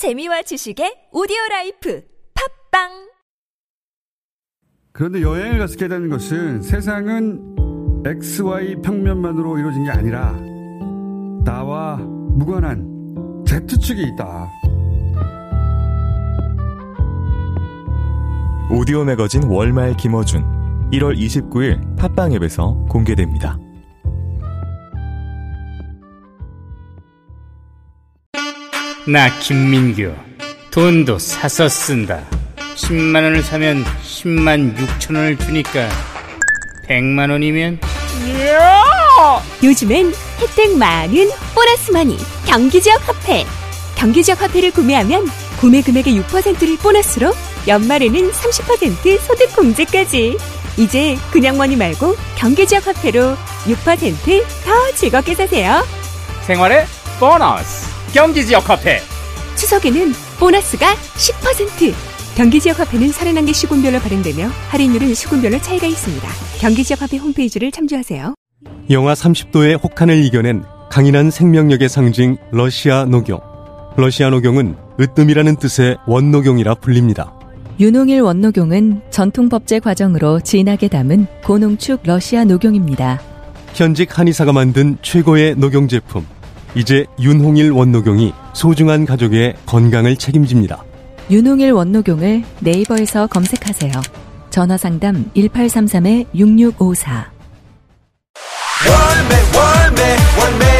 재미와 지식의 오디오 life 팟빵 그런데 여행을 갔게 되는 것은 세상은 XY 평면만으로 이루어진 게 아니라 나와 무관한 Z축이 있다. 오디오 매거진 월말 김어준 1월 29일 팟빵 앱에서 공개됩니다. 나 김민규 돈도 사서 쓴다 10만 원을 사면 10만 6천 원을 주니까 100만 원이면 요즘엔 혜택 많은 보너스 머니 경기지역 화폐. 경기지역 화폐를 구매하면 구매 금액의 6%를 보너스로 연말에는 30% 소득 공제까지. 이제 그냥 머니 말고 경기지역 화폐로 6%더 즐겁게 사세요. 생활의 보너스 경기지역 화폐 추석에는 보너스가 10%. 경기지역 화폐는 31개 시군별로 발행되며 할인율은 시군별로 차이가 있습니다. 경기지역 화폐 홈페이지를 참조하세요. 영하 30도의 혹한을 이겨낸 강인한 생명력의 상징 러시아 녹용. 러시아 녹용은 으뜸이라는 뜻의 원녹용이라 불립니다. 윤홍일 원녹용은 전통 법제 과정으로 진하게 담은 고농축 러시아 녹용입니다. 현직 한의사가 만든 최고의 녹용 제품. 이제 윤홍일 원녹용이 소중한 가족의 건강을 책임집니다. 윤홍일 원녹용을 네이버에서 검색하세요. 전화 상담 1833-6654. 월매 월매 월매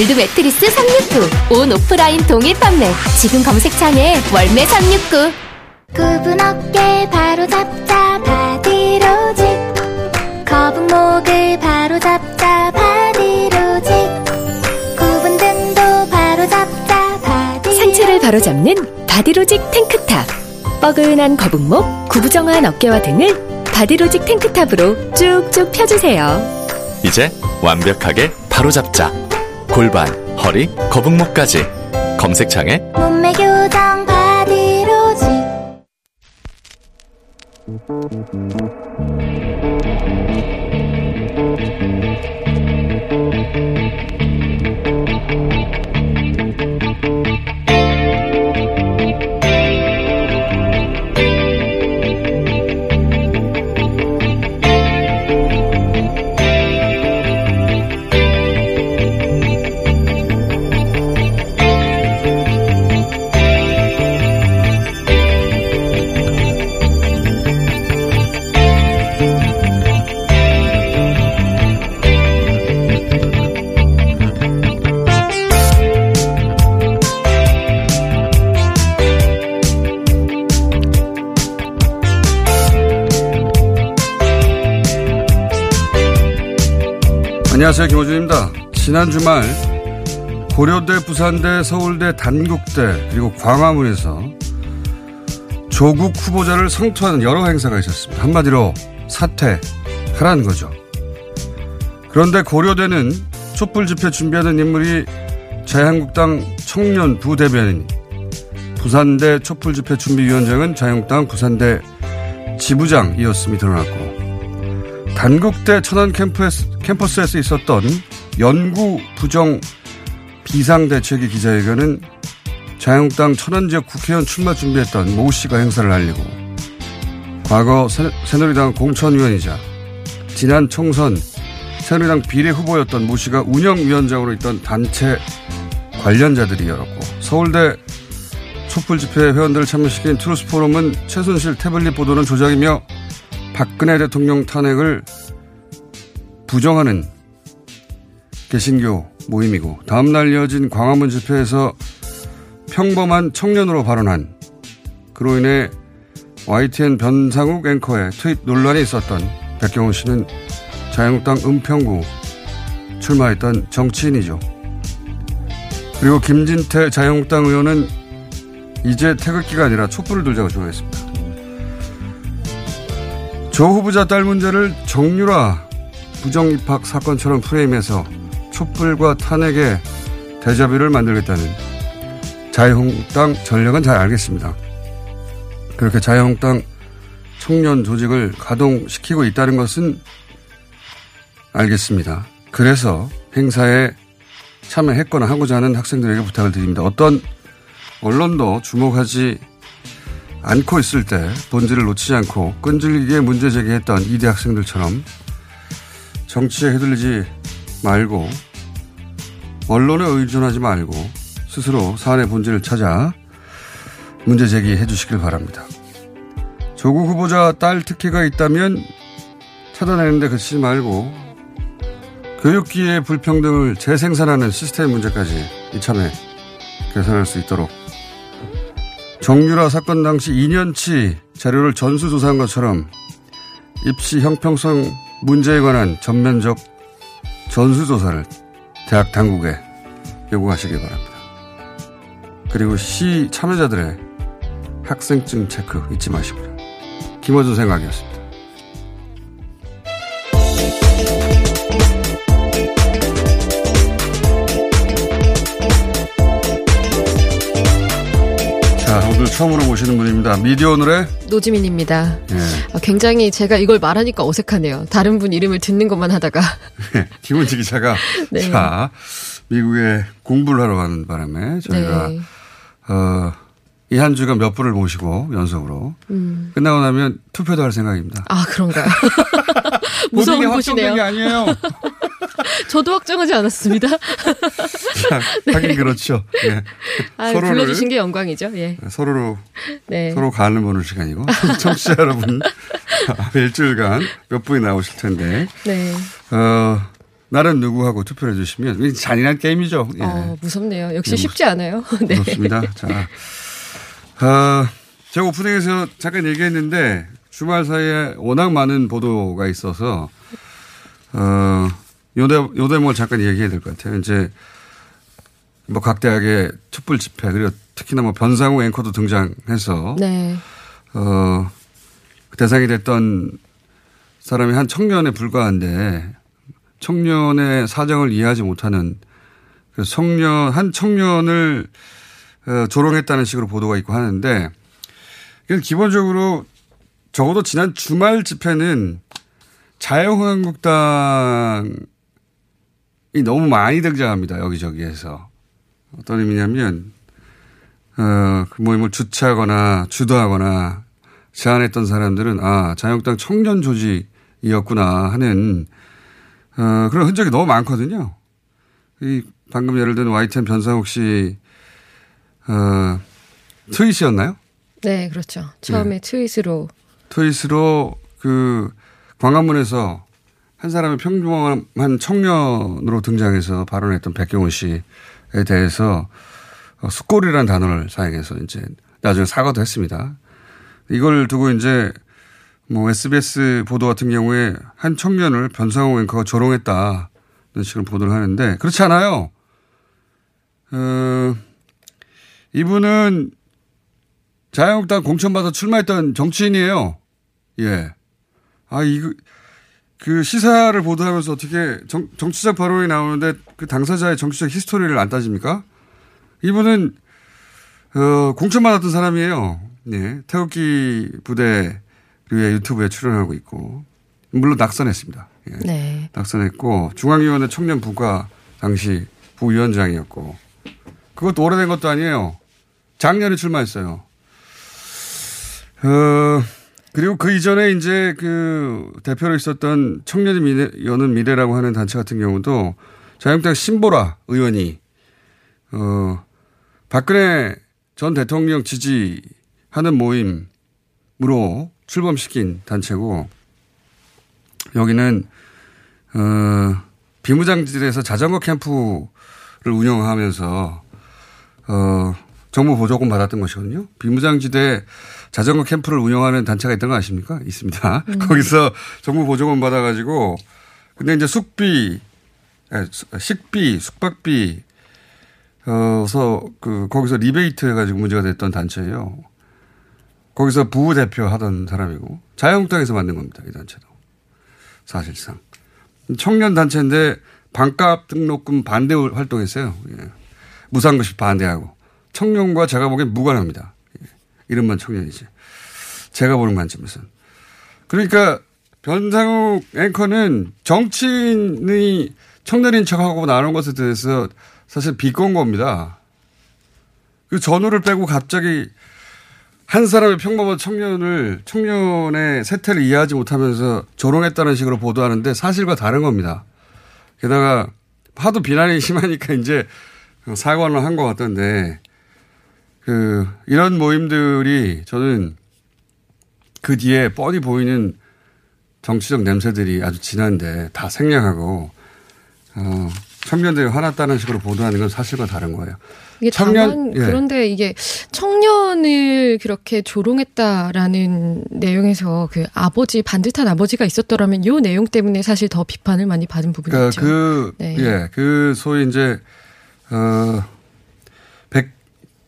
월드 매트리스 369. 온 오프라인 동일 판매. 지금 검색창에 월매 369. 굽은 어깨 바로 잡자 바디로직 거북목을 바로 잡자 바디로직 굽은 등도 바로 잡자 바디 상체를 바로 잡는 바디로직 탱크탑. 뻐근한 거북목, 구부정한 어깨와 등을 바디로직 탱크탑으로 쭉쭉 펴주세요. 이제 완벽하게 바로잡자. 골반, 허리, 거북목까지. 검색창에 몸매 교정 바디로직 안녕하세요. 김호준입니다. 지난 주말 고려대, 부산대, 서울대, 단국대 그리고 광화문에서 조국 후보자를 성토하는 여러 행사가 있었습니다. 한마디로 사퇴하라는 거죠. 그런데 고려대는 촛불 집회 준비하는 인물이 자유한국당 청년 부대변인, 부산대 촛불 집회 준비위원장은 자유한국당 부산대 지부장이었음이 드러났고 단국대 천안 캠퍼스, 캠퍼스에서 있었던 연구 부정 비상대책위 기자회견은 자유한국당 천안 지역 국회의원 출마 준비했던 모 씨가 행사를 알리고. 과거 새, 새누리당 공천위원이자 지난 총선 새누리당 비례 후보였던 모 씨가 운영위원장으로 있던 단체 관련자들이 열었고 서울대 촛불 집회 회원들을 참여시킨 트루스 포럼은 최순실 태블릿 보도는 조작이며 박근혜 대통령 탄핵을 부정하는 개신교 모임이고 다음날 이어진 광화문 집회에서 평범한 청년으로 발언한 그로 인해 YTN 변상욱 앵커의 트윗 논란이 있었던 백경훈 씨는 자유한국당 은평구 출마했던 정치인이죠. 그리고 김진태 자유한국당 의원은 이제 태극기가 아니라 촛불을 들자고 조언했습니다. 조 후보자 딸 문제를 정유라 부정입학 사건처럼 프레임해서 촛불과 탄핵의 대자비를 만들겠다는 자유한국당 전략은 잘 알겠습니다. 그렇게 자유한국당 청년 조직을 가동시키고 있다는 것은 알겠습니다. 그래서 행사에 참여했거나 하고자 하는 학생들에게 부탁을 드립니다. 어떤 언론도 주목하지 않고 있을 때 본질을 놓치지 않고 끈질기게 문제 제기했던 이대 학생들처럼 정치에 휘둘리지 말고 언론에 의존하지 말고 스스로 사안의 본질을 찾아 문제 제기해 주시길 바랍니다. 조국 후보자 딸 특혜가 있다면 찾아내는데 그치지 말고 교육기의 불평등을 재생산하는 시스템 문제까지 이참에 개선할 수 있도록 정유라 사건 당시 2년치 자료를 전수조사한 것처럼 입시 형평성 문제에 관한 전면적 전수조사를 대학 당국에 요구하시기 바랍니다. 그리고 시 참여자들의 학생증 체크 잊지 마시고요. 김어준 생각이었습니다. 처음으로 모시는 분입니다. 미디어 오늘의 노지민입니다. 예. 아, 굉장히 제가 이걸 말하니까 어색하네요. 다른 분 이름을 듣는 것만 하다가. 김은지 기자가 네. 자 미국에 공부를 하러 가는 바람에 저희가 네. 어, 이 한 주간 몇 분을 모시고 연속으로 음. 끝나고 나면 투표도 할 생각입니다. 아, 그런가요? 무서운 곳이네요. 아니에요. 저도 확정하지 않았습니다. 하긴 그렇죠. 예. 아, 서로를 불러주신 게 영광이죠. 예. 서로로 네. 서로 간을 보는 시간이고 청취자 여러분 일주일간 몇 분이 나오실 텐데 네. 어, 나는 누구하고 투표를 해주시면 이게 잔인한 게임이죠. 예. 어, 무섭네요. 역시 네, 쉽지 않아요. 네. 무섭습니다. 자, 어, 제가 오프닝에서 잠깐 얘기했는데 주말 사이에 워낙 많은 보도가 있어서 어, 요, 대, 요 대목을 잠깐 얘기해야 될 것 같아요. 이제 뭐 각 대학의 촛불 집회 그리고 특히나 뭐 변상우 앵커도 등장해서 네. 어, 대상이 됐던 사람이 한 청년에 불과한데 청년의 사정을 이해하지 못하는 그 청년 한 청년을 어, 조롱했다는 식으로 보도가 있고 하는데 기본적으로 적어도 지난 주말 집회는 자유한국당이 너무 많이 등장합니다 여기저기에서 어떤 의미냐면 어, 그 모임을 주최하거나 주도하거나 제안했던 사람들은 아 자유한국당 청년 조직이었구나 하는 어, 그런 흔적이 너무 많거든요. 이 방금 예를 든 YTN 변상욱 씨 어, 트윗이었나요? 네, 그렇죠. 처음에 트윗으로. 트윗으로 그 광화문에서 한 사람의 평범한 청년으로 등장해서 발언했던 백경호 씨에 대해서 어, 숙골이라는 단어를 사용해서 이제 나중에 사과도 했습니다. 이걸 두고 이제 뭐 SBS 보도 같은 경우에 한 청년을 변상호 앵커가 조롱했다는 식으로 보도를 하는데 그렇지 않아요. 어, 이분은 자유한국당 공천받아 출마했던 정치인이에요. 예. 아, 이거, 그 시사를 보도하면서 어떻게 정, 정치적 발언이 나오는데 그 당사자의 정치적 히스토리를 안 따집니까? 이분은, 어, 공천 받았던 사람이에요. 예. 태극기 부대의 유튜브에 출연하고 있고, 물론 낙선했습니다. 예. 네. 낙선했고, 중앙위원회 청년 부가 당시 부위원장이었고, 그것도 오래된 것도 아니에요. 작년에 출마했어요. 어, 그리고 그 이전에 이제 그 대표로 있었던 청년이 미래, 여는 미래라고 하는 단체 같은 경우도 자유한국당 신보라 의원이 어, 박근혜 전 대통령 지지하는 모임으로 출범시킨 단체고 여기는 어, 비무장지대에서 자전거 캠프를 운영하면서 어, 정부 보조금 받았던 것이거든요. 비무장지대 자전거 캠프를 운영하는 단체가 있던 거 아십니까? 있습니다. 음. 거기서 정부 보조금 받아가지고 근데 이제 숙비, 아, 식비, 숙박비, 어서 그 거기서 리베이트 해가지고 문제가 됐던 단체예요. 거기서 부대표 하던 사람이고 자유한국당에서 만든 겁니다. 이 단체도 사실상 청년 단체인데 반값 등록금 반대 활동했어요. 예. 무상급식 반대하고 청년과 제가 보기엔 무관합니다. 예. 이름만 청년이지. 제가 보는 관점에서는. 그러니까 변상욱 앵커는 정치인이 청년인 척하고 나눈 것에 대해서 사실 비꼰 겁니다. 그 전후를 빼고 갑자기 한 사람의 평범한 청년을 청년의 세태를 이해하지 못하면서 조롱했다는 식으로 보도하는데 사실과 다른 겁니다. 게다가 하도 비난이 심하니까 이제 사과를 한 것 같던데 그 이런 모임들이 저는 그 뒤에 뻔히 보이는 정치적 냄새들이 아주 진한데 다 생략하고 어, 청년들이 화났다는 식으로 보도하는 건 사실과 다른 거예요. 이게 다만 예. 그런데 이게 청년을 그렇게 조롱했다라는 내용에서 그 아버지 반듯한 아버지가 있었더라면 요 내용 때문에 사실 더 비판을 많이 받은 부분이 그러니까 있죠. 그 네. 예, 그 소위 이제 어 백,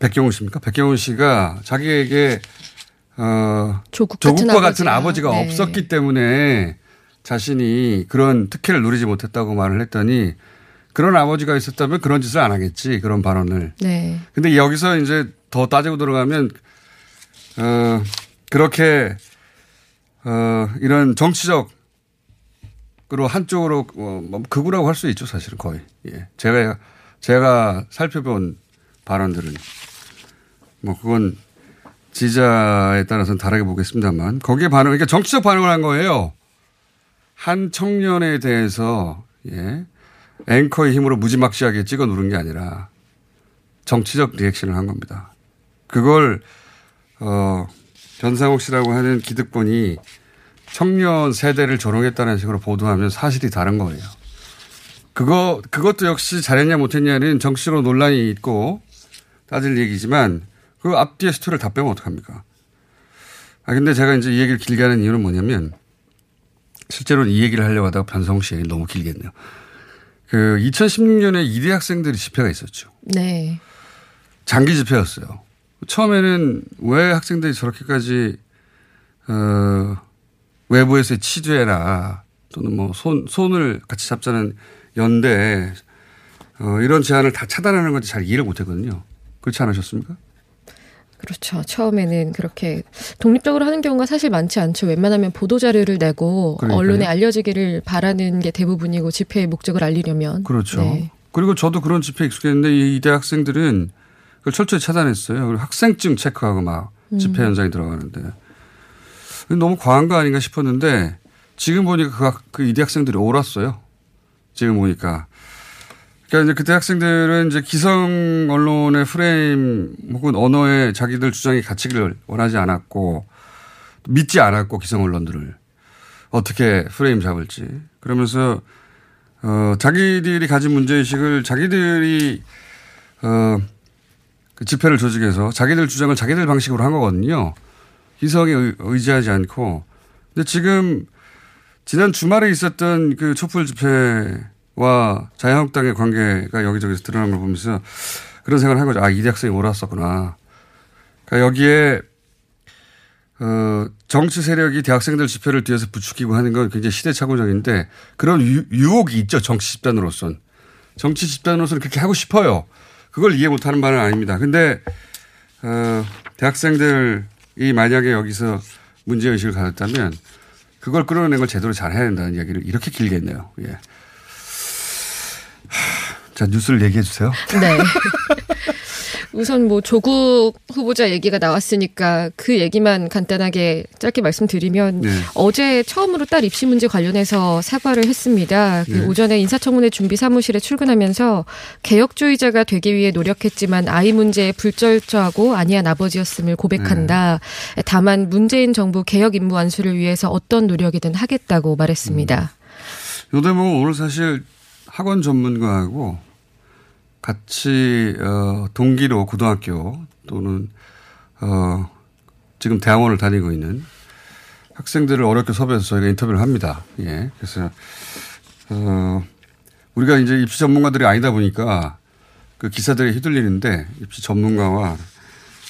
백경훈 씨입니까? 백경훈 씨가 자기에게 어, 조국 조국과 같은, 같은 아버지가 네. 없었기 때문에 자신이 그런 특혜를 누리지 못했다고 말을 했더니 그런 아버지가 있었다면 그런 짓을 안 하겠지 그런 발언을. 네. 근데 여기서 이제 더 따지고 들어가면 어 그렇게 어 이런 정치적 으로 한쪽으로 어, 뭐 극우라고 할 수 있죠 사실은 거의. 예. 제가 제가 살펴본 발언들은 뭐 그건 지자에 따라서는 다르게 보겠습니다만 거기에 반응, 그러니까 정치적 반응을 한 거예요. 한 청년에 대해서 예. 앵커의 힘으로 무지막지하게 찍어 누른 게 아니라 정치적 리액션을 한 겁니다. 그걸 어 변상욱 씨라고 하는 기득권이 청년 세대를 조롱했다는 식으로 보도하면 사실이 다른 거예요. 그거 그것도 역시 잘했냐 못했냐는 정치적으로 논란이 있고 따질 얘기지만 그 앞뒤의 스토리를 다 빼면 어떡합니까? 아 근데 제가 이제 이 얘기를 길게 하는 이유는 뭐냐면 실제로는 이 얘기를 하려고 하다가 변성욱 씨 얘기 너무 길겠네요. 그 2016년에 이대 학생들이 집회가 있었죠. 네. 장기 집회였어요. 처음에는 왜 학생들이 저렇게까지 어 외부에서의 치죄나 또는 뭐 손 손을 같이 잡자는 연대 어 이런 제안을 다 차단하는 건지 잘 이해를 못 했거든요. 그렇지 않으셨습니까? 그렇죠. 처음에는 그렇게 독립적으로 하는 경우가 사실 많지 않죠. 웬만하면 보도 자료를 내고 그러니까요. 언론에 알려지기를 바라는 게 대부분이고 집회의 목적을 알리려면 그렇죠. 네. 그리고 저도 그런 집회에 익숙했는데 이 이대 학생들은 그걸 철저히 차단했어요. 그리고 학생증 체크하고 막 집회 음. 현장에 들어가는데 너무 과한 거 아닌가 싶었는데 지금 보니까 그, 학- 그 이대 학생들이 옳았어요. 지금 보니까. 그러니까 이제 그때 학생들은 이제 기성 언론의 프레임 혹은 언어에 자기들 주장이 갇히기를 원하지 않았고 믿지 않았고 기성 언론들을 어떻게 프레임 잡을지 그러면서 어 자기들이 가진 문제 의식을 자기들이 어그 집회를 조직해서 자기들 주장을 자기들 방식으로 한 거거든요. 기성에 의- 의지하지 않고 근데 지금 지난 주말에 있었던 그 촛불 집회 와 자유한국당의 관계가 여기저기서 드러난 걸 보면서 그런 생각을 한 거죠. 아, 이 대학생이 옳았었구나. 그러니까 여기에, 어, 정치 세력이 대학생들 집회를 뒤에서 부추기고 하는 건 굉장히 시대착오적인데 그런 유, 유혹이 있죠. 정치 집단으로선. 정치 집단으로서는 그렇게 하고 싶어요. 그걸 이해 못하는 바는 아닙니다. 근데, 어, 대학생들이 만약에 여기서 문제의식을 가졌다면 그걸 끌어내는 걸 제대로 잘 해야 된다는 이야기를 이렇게 길게 했네요. 예. 하, 자, 뉴스를 얘기해 주세요. 네. 우선 뭐 조국 후보자 얘기가 나왔으니까 그 얘기만 간단하게 짧게 말씀드리면 네. 어제 처음으로 딸 입시 문제 관련해서 사과를 했습니다. 그 네. 오전에 인사청문회 준비 사무실에 출근하면서 개혁주의자가 되기 위해 노력했지만 아이 문제에 불절저하고 아니한 아버지였음을 고백한다. 다만 문재인 정부 개혁 임무 완수를 위해서 어떤 노력이든 하겠다고 말했습니다. 요 대목은 오늘 사실 학원 전문가하고 같이 어 동기로 고등학교 또는 어 지금 대학원을 다니고 있는 학생들을 어렵게 섭외해서 저희가 인터뷰를 합니다. 예. 그래서 어 우리가 이제 입시 전문가들이 아니다 보니까 그 기사들이 휘둘리는데 입시 전문가와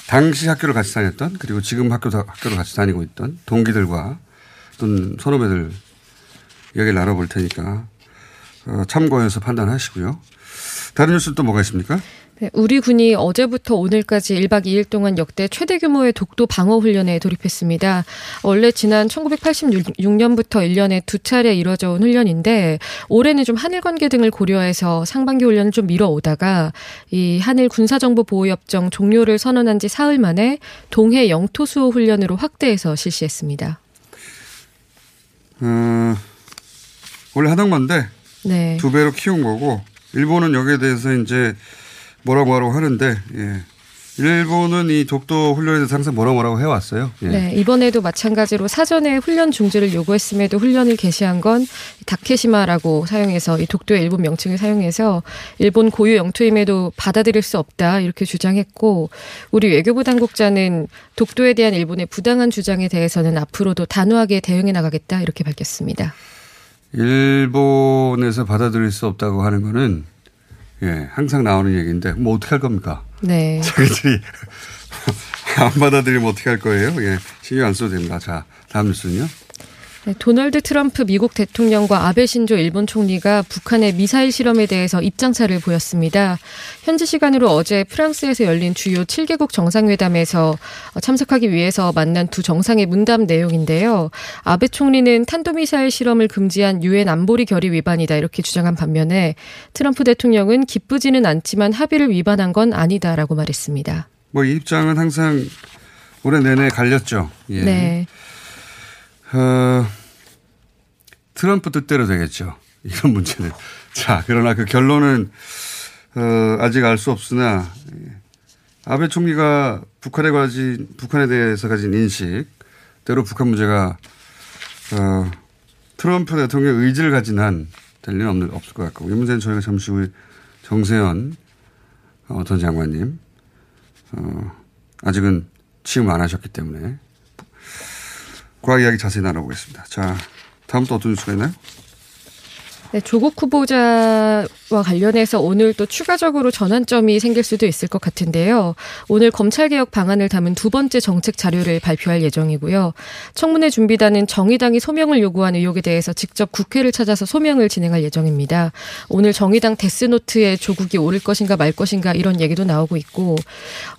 당시 학교를 같이 다녔던 그리고 지금 학교 학교를 같이 다니고 있던 동기들과 또는 선후배들 이야기를 나눠볼 테니까 어, 참고해서 판단하시고요. 다른 뉴스 또 뭐가 있습니까? 네, 우리 군이 어제부터 오늘까지 1박 2일 동안 역대 최대 규모의 독도 방어 훈련에 돌입했습니다. 원래 지난 1986년부터 1년에 두 차례 이뤄져 온 훈련인데 올해는 좀 한일 관계 등을 고려해서 상반기 훈련을 좀 미뤄오다가 이 한일 군사정보 보호 협정 종료를 선언한 지 사흘 만에 동해 영토 수호 훈련으로 확대해서 실시했습니다. 어, 원래 하던 건데 네. 두 배로 키운 거고 일본은 여기에 대해서 이제 뭐라고 뭐라고 하는데 예. 일본은 이 독도 훈련에 대해서 항상 뭐라고 뭐라고 해왔어요. 예. 네, 이번에도 마찬가지로 사전에 훈련 중지를 요구했음에도 훈련을 개시한 건 다케시마라고 사용해서 이 독도의 일본 명칭을 사용해서 일본 고유 영토임에도 받아들일 수 없다 이렇게 주장했고 우리 외교부 당국자는 독도에 대한 일본의 부당한 주장에 대해서는 앞으로도 단호하게 대응해 나가겠다 이렇게 밝혔습니다. 일본에서 받아들일 수 없다고 하는 거는 예, 항상 나오는 얘기인데 뭐 어떻게 할 겁니까? 네. 자기들이 안 받아들이면 어떻게 할 거예요? 예, 신경 안 써도 됩니다. 자, 다음 뉴스는요. 네, 도널드 트럼프 미국 대통령과 아베 신조 일본 총리가 북한의 미사일 실험에 대해서 입장차를 보였습니다. 현지 시간으로 어제 프랑스에서 열린 주요 7개국 정상회담에서 참석하기 위해서 만난 두 정상의 문담 내용인데요. 아베 총리는 탄도미사일 실험을 금지한 유엔 안보리 결의 위반이다 이렇게 주장한 반면에 트럼프 대통령은 기쁘지는 않지만 합의를 위반한 건 아니다라고 말했습니다. 뭐 이 입장은 항상 올해 내내 갈렸죠. 예. 네. 어, 트럼프 뜻대로 되겠죠. 이런 문제는. 자, 그러나 그 결론은 어, 아직 알 수 없으나 예. 아베 총리가 북한에 가진 북한에 대해서 가진 인식대로 북한 문제가 어, 트럼프 대통령의 의지를 가진 한 될 일은 없을 것 같고 이 문제는 저희가 잠시 후에 정세현 어, 전 장관님 어, 아직은 취임 안 하셨기 때문에 과학 이야기 자세히 나눠보겠습니다. 자, 다음 또 어떤 뉴스가 있나요? 네, 조국 후보자와 관련해서 오늘 또 추가적으로 전환점이 생길 수도 있을 것 같은데요. 오늘 검찰개혁 방안을 담은 두 번째 정책 자료를 발표할 예정이고요. 청문회 준비단은 정의당이 소명을 요구한 의혹에 대해서 직접 국회를 찾아서 소명을 진행할 예정입니다. 오늘 정의당 데스노트에 조국이 오를 것인가 말 것인가 이런 얘기도 나오고 있고,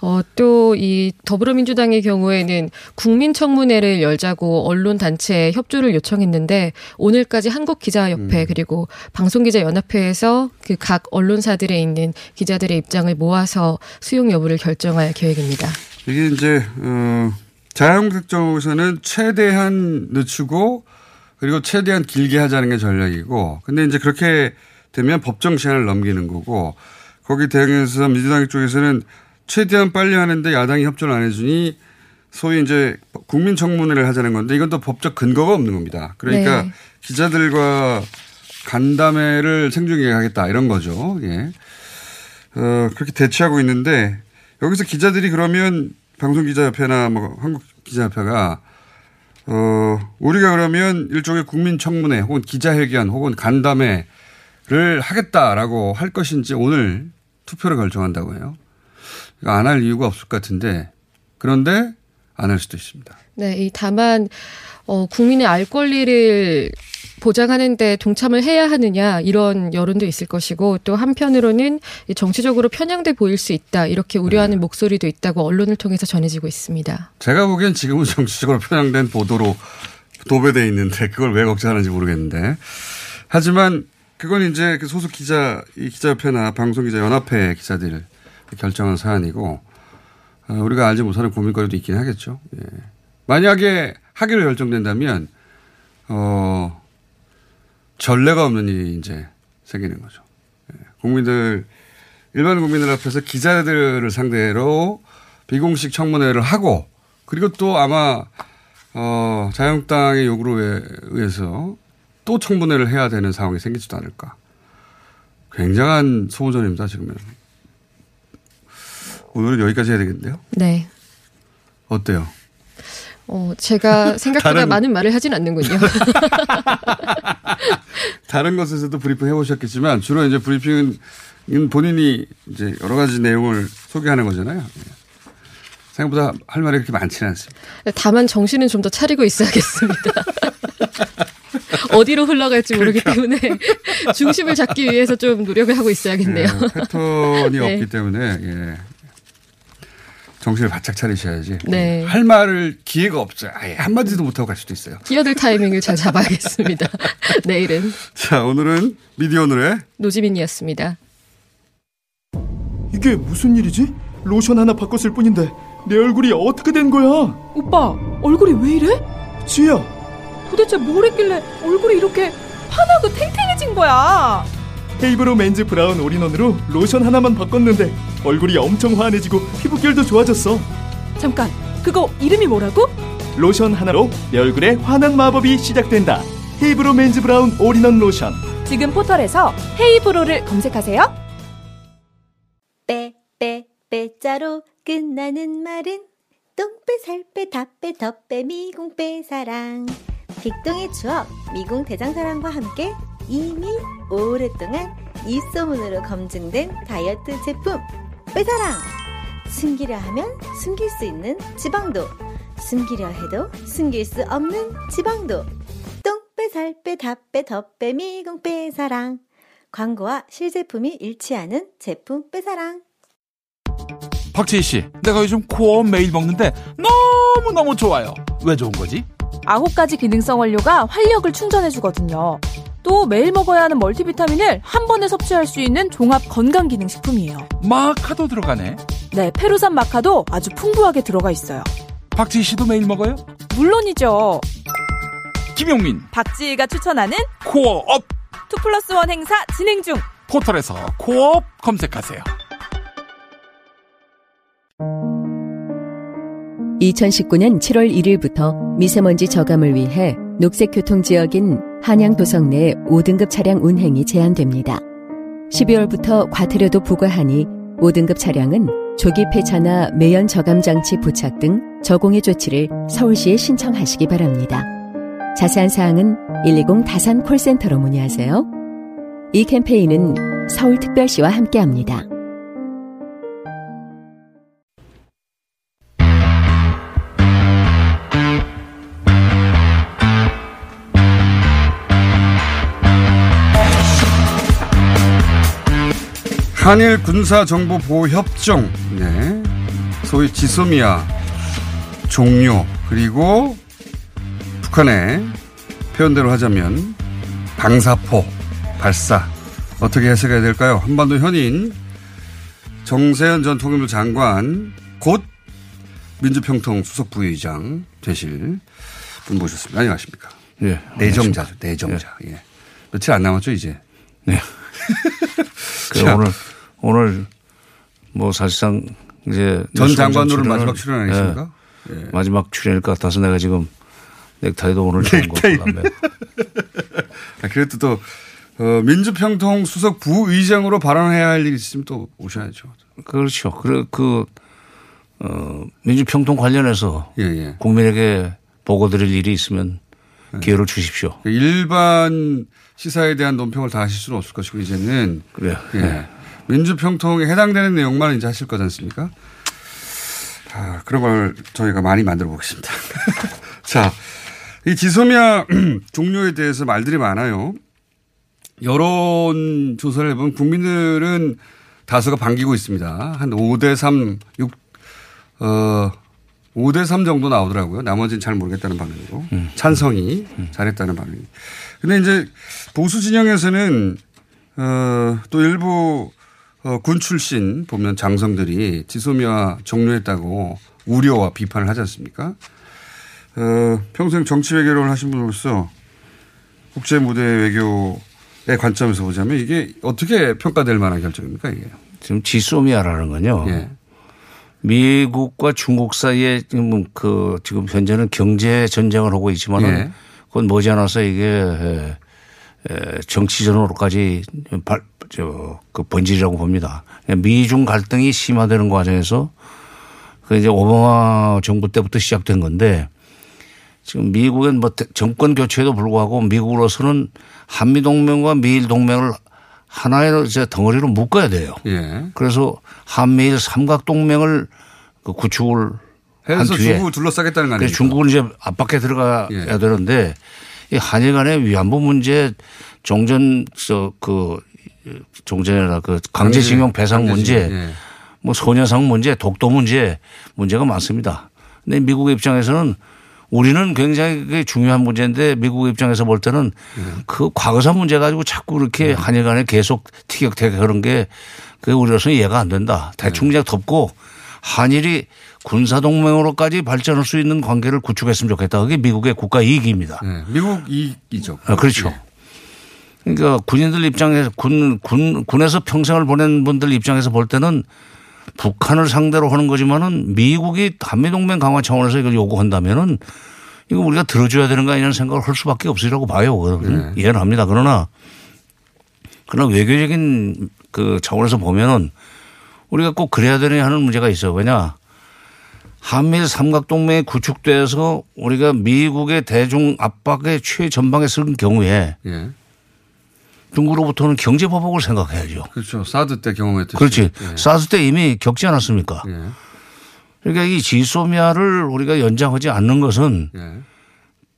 어, 또 이 더불어민주당의 경우에는 국민청문회를 열자고 언론단체에 협조를 요청했는데 오늘까지 한국기자협회 음. 그리고 방송기자 연합회에서 그 각 언론사들에 있는 기자들의 입장을 모아서 수용 여부를 결정할 계획입니다. 이게 이제 어, 쪽에서는 최대한 늦추고 그리고 최대한 길게 하자는 게 전략이고 근데 이제 그렇게 되면 법정 시한을 넘기는 거고 거기 대응해서 민주당 쪽에서는 최대한 빨리 하는데 야당이 협조를 안 해주니 소위 이제 국민청문회를 하자는 건데 이건 또 법적 근거가 없는 겁니다. 그러니까 네. 기자들과 간담회를 생중계 하겠다 이런 거죠. 예. 어, 그렇게 대치하고 있는데 여기서 기자들이 그러면 방송기자협회나 뭐 한국기자협회가 어, 우리가 그러면 일종의 국민청문회 혹은 기자회견 혹은 간담회를 하겠다라고 할 것인지 오늘 투표를 결정한다고 해요. 안 할 이유가 없을 것 같은데 그런데 안 할 수도 있습니다. 네, 이 다만 어, 국민의 알 권리를 보장하는 데 동참을 해야 하느냐 이런 여론도 있을 것이고 또 한편으로는 이 정치적으로 편향돼 보일 수 있다 이렇게 우려하는 목소리도 있다고 언론을 통해서 전해지고 있습니다. 제가 보기엔 지금은 정치적으로 편향된 보도로 도배돼 있는데 그걸 왜 걱정하는지 모르겠는데 하지만 그건 이제 그 소속 기자 이 기자협회나 방송기자 연합회 기자들이 결정한 사안이고 어, 우리가 알지 못하는 고민거리도 있긴 하겠죠. 예. 만약에 하기로 결정된다면 어 전례가 없는 일이 이제 생기는 거죠. 예. 국민들 일반 국민들 앞에서 기자들을 상대로 비공식 청문회를 하고 그리고 또 아마 어 자유한국당의 요구로 의해서 또 청문회를 해야 되는 상황이 생기지도 않을까. 굉장한 소모전입니다 지금은. 오늘은 여기까지 해야 되겠는데요. 네. 어때요? 어, 제가 생각보다 다른- 많은 말을 하진 않는군요. 다른 것에서도 브리핑 해보셨겠지만 주로 이제 브리핑은 본인이 이제 여러 가지 내용을 소개하는 거잖아요. 예. 생각보다 할 말이 그렇게 많지는 않습니다. 다만 정신은 좀 더 차리고 있어야겠습니다. 어디로 흘러갈지 모르기 때문에 중심을 잡기 위해서 좀 노력을 하고 있어야겠네요. 예, 패턴이 네. 없기 때문에 예. 정신을 바짝 차리셔야지. 네. 할 말을 기회가 없어요. 아예 한마디도 못하고 갈 수도 있어요. 끼어들 타이밍을 잘 잡아야겠습니다. 내일은 자, 오늘은 미디어 오늘의 노지민이었습니다. 이게 무슨 일이지? 로션 하나 바꿨을 뿐인데 내 얼굴이 어떻게 된 거야? 오빠, 얼굴이 왜 이래? 지혜야, 도대체 뭘 했길래 얼굴이 이렇게 환하고 탱탱해진 거야? 헤이브로 맨즈 브라운 all-in-one으로 로션 하나만 바꿨는데 얼굴이 엄청 환해지고 피부결도 좋아졌어. 잠깐, 그거 이름이 뭐라고? 로션 하나로 내 얼굴에 환한 마법이 시작된다. 헤이브로 men's brown all-in-one 로션. 지금 포털에서 헤이브로를 검색하세요. 빼, 빼, 빼자로 끝나는 말은 똥빼, 살빼, 다빼, 덧빼, 미궁빼, 사랑. 빅동의 추억, 미궁 대장사랑과 함께 이미 오랫동안 입소문으로 검증된 다이어트 제품, 빼사랑! 숨기려 하면 숨길 수 있는 지방도, 숨기려 해도 숨길 수 없는 지방도. 똥빼, 살빼, 다빼, 덧빼, 미궁빼, 사랑. 광고와 실제품이 일치하는 제품 빼사랑. 박지희 씨, 내가 요즘 코어 매일 먹는데 너무너무 좋아요. 왜 좋은 거지? 아홉 가지 기능성 원료가 활력을 충전해주거든요. 또 매일 먹어야 하는 멀티비타민을 한 번에 섭취할 수 있는 종합 건강기능식품이에요. 마카도 들어가네. 네, 페루산 마카도 아주 풍부하게 들어가 있어요. 박지희 씨도 매일 먹어요? 물론이죠. 김용민, 박지희가 추천하는 코어업 2 플러스 1 행사 진행 중. 포털에서 코어업 검색하세요. 2019년 7월 1일부터 미세먼지 저감을 위해 녹색교통지역인 한양도성 내 5등급 차량 운행이 제한됩니다. 12월부터 과태료도 부과하니 5등급 차량은 조기 폐차나 매연 저감 장치 부착 등 저공해 조치를 서울시에 신청하시기 바랍니다. 자세한 사항은 120 다산 콜센터로 문의하세요. 이 캠페인은 서울특별시와 함께합니다. 한일 군사 정보 보호 협정, 네. 소위 지소미아 종료 그리고 북한의 표현대로 하자면 방사포 발사 어떻게 해석해야 될까요? 한반도 현인 정세현 전 통일부 장관 곧 민주평통 수석 부의장 되실 분 모셨습니다. 안녕하십니까? 예. 내정자죠. 내정자. 예. 며칠 안 남았죠 이제. 네. 그 자. 오늘 오늘 뭐 사실상 이제 전 장관으로 마지막 출연 아니십니까? 예. 마지막 출연일 것 같아서 내가 지금 넥타이도 오늘 좋은 거 같다며. 아, 그래도 또 어, 민주평통 수석 부의장으로 발언해야 할 일이 있으면 또 오셔야죠. 그렇죠. 그래 그 어, 민주평통 관련해서 예, 국민에게 보고 드릴 일이 있으면 기회를 주십시오. 일반 시사에 대한 논평을 다 하실 수는 없을 것이고 이제는 그래요. 예. 네. 민주평통에 해당되는 내용만 이제 하실 거지 않습니까? 아, 그런 걸 저희가 많이 만들어 보겠습니다. 자, 이 지소미아 종료에 대해서 말들이 많아요. 여론 조사를 해보면 국민들은 다수가 반기고 있습니다. 한 5대 3, 6, 어, 5대 3 정도 나오더라고요. 나머지는 잘 모르겠다는 반응이고. 찬성이 잘했다는 반응이. 근데 이제 보수 진영에서는, 어, 또 일부 어, 군 출신 보면 장성들이 지소미아 종료했다고 우려와 비판을 하지 않습니까? 어, 평생 정치 외교를 하신 분으로서 국제 무대 외교의 관점에서 보자면 이게 어떻게 평가될 만한 결정입니까, 이게? 지금 지소미아라는 건요. 예. 미국과 중국 사이에 지금 그 지금 현재는 경제 전쟁을 하고 있지만은 예. 그건 머지않아서 이게 정치전으로까지 발, 저, 그 번지라고 봅니다. 미중 갈등이 심화되는 과정에서 그 이제 오바마 정부 때부터 시작된 건데 지금 미국은 뭐 대- 정권 교체에도 불구하고 미국으로서는 한미 동맹과 미일 동맹을 하나의 이제 덩어리로 묶어야 돼요. 예. 그래서 한미일 삼각 동맹을 그 구축을 한 해서 뒤에 중국을 둘러싸겠다는 거 그래서 아닙니까? 중국은 이제 압박해 들어가야 예. 되는데 이 한일 간의 위안부 문제, 종전 저그 종전이라 그 강제징용 배상 문제, 예. 뭐 소녀상 문제, 독도 문제 문제가 많습니다. 근데 미국의 입장에서는 우리는 굉장히 그게 중요한 문제인데 미국 입장에서 볼 때는 그 과거사 문제 가지고 자꾸 이렇게 한일 간에 계속 티격태격 그런 게 그게 우리로서는 이해가 안 된다. 대충 그냥 덮고 한일이 군사동맹으로까지 발전할 수 있는 관계를 구축했으면 좋겠다. 그게 미국의 국가 이익입니다. 네, 미국 이익이죠. 아, 그렇죠. 그러니까 군인들 입장에서 군, 군, 군에서 평생을 보낸 분들 입장에서 볼 때는 북한을 상대로 하는 거지만은 미국이 한미동맹 강화 차원에서 이걸 요구한다면은 이거 우리가 들어줘야 되는 거 아니냐는 생각을 할 수밖에 없으리라고 봐요. 그거는 이해는 합니다. 그러나 그러나 외교적인 그 차원에서 보면은 우리가 꼭 그래야 되느냐 하는 문제가 있어요. 왜냐 한미일 삼각동맹이 구축돼서 우리가 미국의 대중 압박의 최전방에 서는 경우에 예. 중국으로부터는 경제 보복을 생각해야죠. 그렇죠. 사드 때 경험했듯이. 그렇지. 예. 사스 때 이미 겪지 않았습니까? 예. 그러니까 이 지소미아를 우리가 연장하지 않는 것은 예.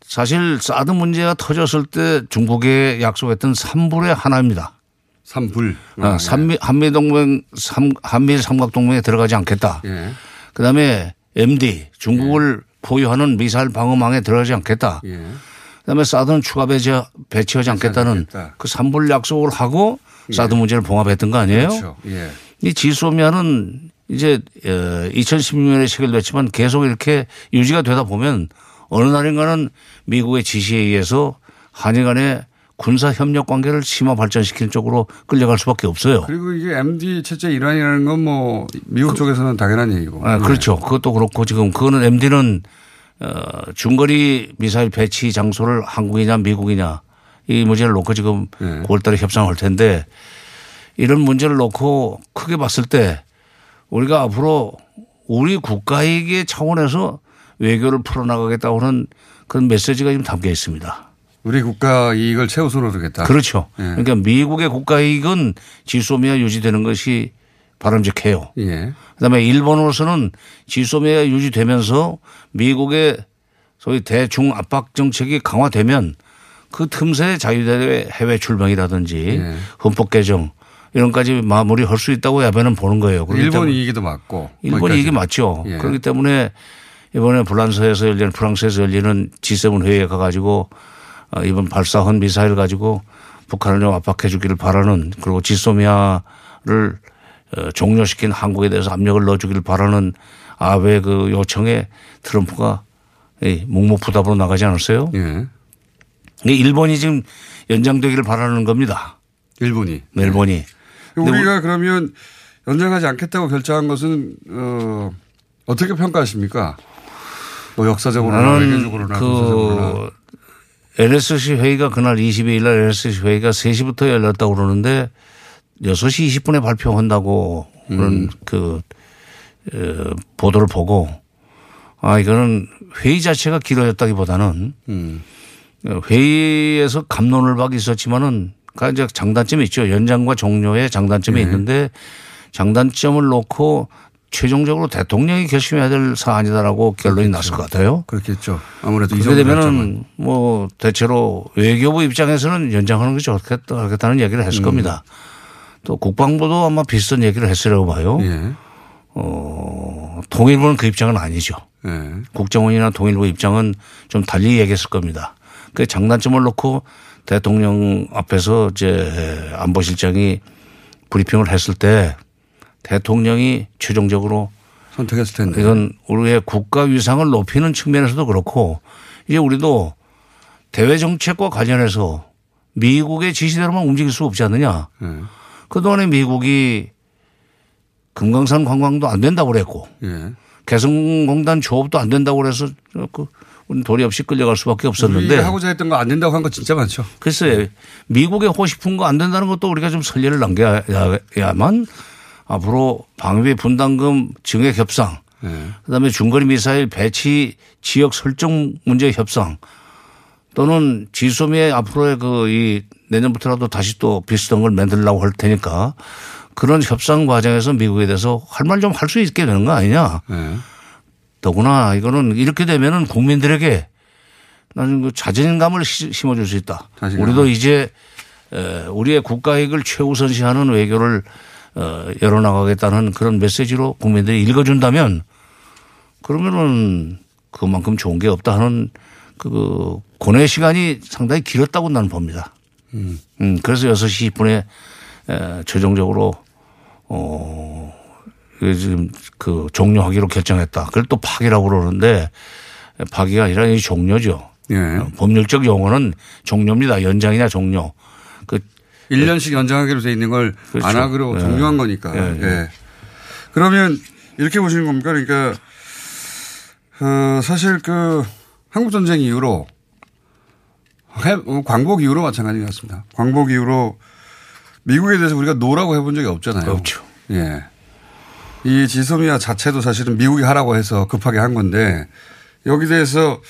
사실 사드 문제가 터졌을 때 중국에 약속했던 삼불의 하나입니다. 삼불. 어, 삼미, 한미 동맹, 삼, 한미일 삼각 동맹에 들어가지 않겠다. 예. 그 다음에 MD, 중국을 보유하는 미사일 방어망에 들어가지 않겠다. 예. 그 다음에 사드는 추가 배치, 배치하지 않겠다는 그 삼불 약속을 하고 사드 문제를 봉합했던 거 아니에요? 그렇죠. 예. 이 지소미아는 이제 2016년에 체결됐지만 계속 이렇게 유지가 되다 보면 어느 날인가는 미국의 지시에 의해서 한일 간의 군사 협력 관계를 심화 발전시키는 쪽으로 끌려갈 수밖에 없어요. 그리고 이게 MD 체제 일환이라는 건 뭐 미국 쪽에서는 당연한 얘기고. 아, 그렇죠. 그것도 그렇고 지금 그거는 MD는 어, 중거리 미사일 배치 장소를 한국이냐 미국이냐 이 문제를 놓고 지금 9월 달에 협상할 텐데 이런 문제를 놓고 크게 봤을 때 우리가 앞으로 우리 국가이익의 차원에서 외교를 풀어나가겠다고 하는 그런 메시지가 지금 담겨 있습니다. 우리 국가 이익을 최우선으로 두겠다. 그렇죠. 그러니까 미국의 국가 이익은 지소미아 유지되는 것이 바람직해요. 예. 그다음에 일본으로서는 지소미아 유지되면서 미국의 소위 대중 압박 정책이 강화되면 그 틈새 자유대회 해외 출병이라든지 헌법 개정 이런까지 마무리할 수 있다고 야변은 보는 거예요. 일본 이익도 맞고. 일본. 이익이 맞죠. 예. 그렇기 때문에 이번에 불란서에서 열리는 프랑스에서 열리는 G7 회의에 가가지고 어, 이번 발사한 미사일 가지고 북한을 좀 압박해 주기를 바라는 그리고 지소미아를 어, 종료시킨 한국에 대해서 압력을 넣어주기를 바라는 아베 그 요청에 트럼프가 이 묵묵부답으로 나가지 않았어요? 예. 일본이 지금 연장되기를 바라는 겁니다. 일본이. 일본이. 근데 우리가 그러면 연장하지 않겠다고 결정한 것은 어, 어떻게 평가하십니까? 뭐 역사적으로나 외교적으로나. 그 LSC 회의가 그날 22일 날 LSC 회의가 3시부터 열렸다고 그러는데 6시 20분에 발표한다고 그런 음. 그 어, 보도를 보고 아 이거는 회의 자체가 길어졌다기보다는 음. 회의에서 감론을 박이 있었지만은 그 이제 장단점이 있죠. 연장과 종료의 장단점이 네. 있는데 장단점을 놓고 최종적으로 대통령이 결심해야 될 사안이다라고 결론이 났을 것 같아요. 그렇겠죠. 아무래도 이 그렇게 정도 결정은. 되면은 뭐 대체로 외교부 입장에서는 연장하는 게 좋겠다, 하겠다는 얘기를 했을 음. 겁니다. 또 국방부도 아마 비슷한 얘기를 했으려고 봐요. 예. 어, 통일부는 그 입장은 아니죠. 예. 국정원이나 통일부 입장은 좀 달리 얘기했을 겁니다. 그 장단점을 놓고 대통령 앞에서 이제 안보실장이 브리핑을 했을 때 대통령이 최종적으로 선택했을 텐데. 이건 우리의 국가 위상을 높이는 측면에서도 그렇고 이제 우리도 대외 정책과 관련해서 미국의 지시대로만 움직일 수 없지 않느냐. 예. 그동안에 미국이 금강산 관광도 안 된다고 그랬고 예. 개성공단 조업도 안 된다고 그래서 그 우리는 도리 없이 끌려갈 수밖에 없었는데 하고자 했던 거 안 된다고 한 거 진짜 많죠. 글쎄 미국에 하고 싶은 거안 된다는 것도 우리가 좀 선례를 남겨야만 앞으로 방위 분담금 증액 협상 예. 그다음에 중거리 미사일 배치 지역 설정 문제 협상 또는 지소미의 앞으로의 그 이 내년부터라도 다시 또 비슷한 걸 만들려고 할 테니까 그런 협상 과정에서 미국에 대해서 할 말 좀 할 수 있게 되는 거 아니냐. 예. 더구나 이거는 이렇게 되면은 국민들에게 나는 그 자신감을 시- 심어줄 수 있다. 자신감. 우리도 이제 에, 우리의 국가익을 최우선시하는 외교를 어, 열어나가겠다는 그런 메시지로 국민들이 읽어준다면 그러면은 그만큼 좋은 게 없다 하는 그 고뇌 시간이 상당히 길었다고 나는 봅니다. 음. 음, 그래서 6시 10분에 에, 최종적으로 어, 지금 그 종료하기로 결정했다. 그걸 또 파기라고 그러는데 파기가 아니라 이 종료죠. 예. 어, 법률적 용어는 종료입니다. 연장이냐 종료. 그 1년씩 연장하기로 돼 있는 걸안 그렇죠. 하기로 예. 종료한 거니까. 예, 예. 예. 그러면 이렇게 보시는 겁니까? 그러니까 어, 사실 그 한국 전쟁 이후로 광복 이후로 마찬가지 같습니다. 광복 이후로 미국에 대해서 우리가 노라고 해본 적이 없잖아요. 없죠. 예. 이 지소미아 자체도 사실은 미국이 하라고 해서 급하게 한 건데 여기 대해서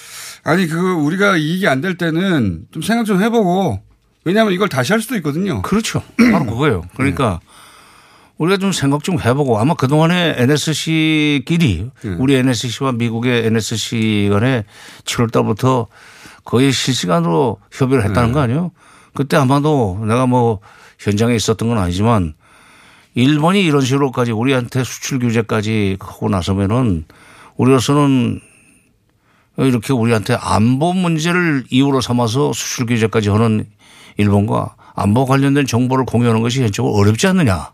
아니 그 우리가 이익이 안 될 때는 좀 생각 좀 해보고 왜냐하면 이걸 다시 할 수도 있거든요. 그렇죠. 바로 그거예요. 그러니까 우리가 좀 생각 좀 해보고 아마 그동안에 NSC끼리 우리 NSC와 미국의 NSC 간에 7월 달부터 거의 실시간으로 협의를 했다는 거 아니에요? 그때 아마도 내가 뭐 현장에 있었던 건 아니지만 일본이 이런 식으로까지 우리한테 수출 규제까지 하고 나서면은 우리로서는 이렇게 우리한테 안보 문제를 이유로 삼아서 수출 규제까지 하는 일본과 안보 관련된 정보를 공유하는 것이 현적으로 어렵지 않느냐.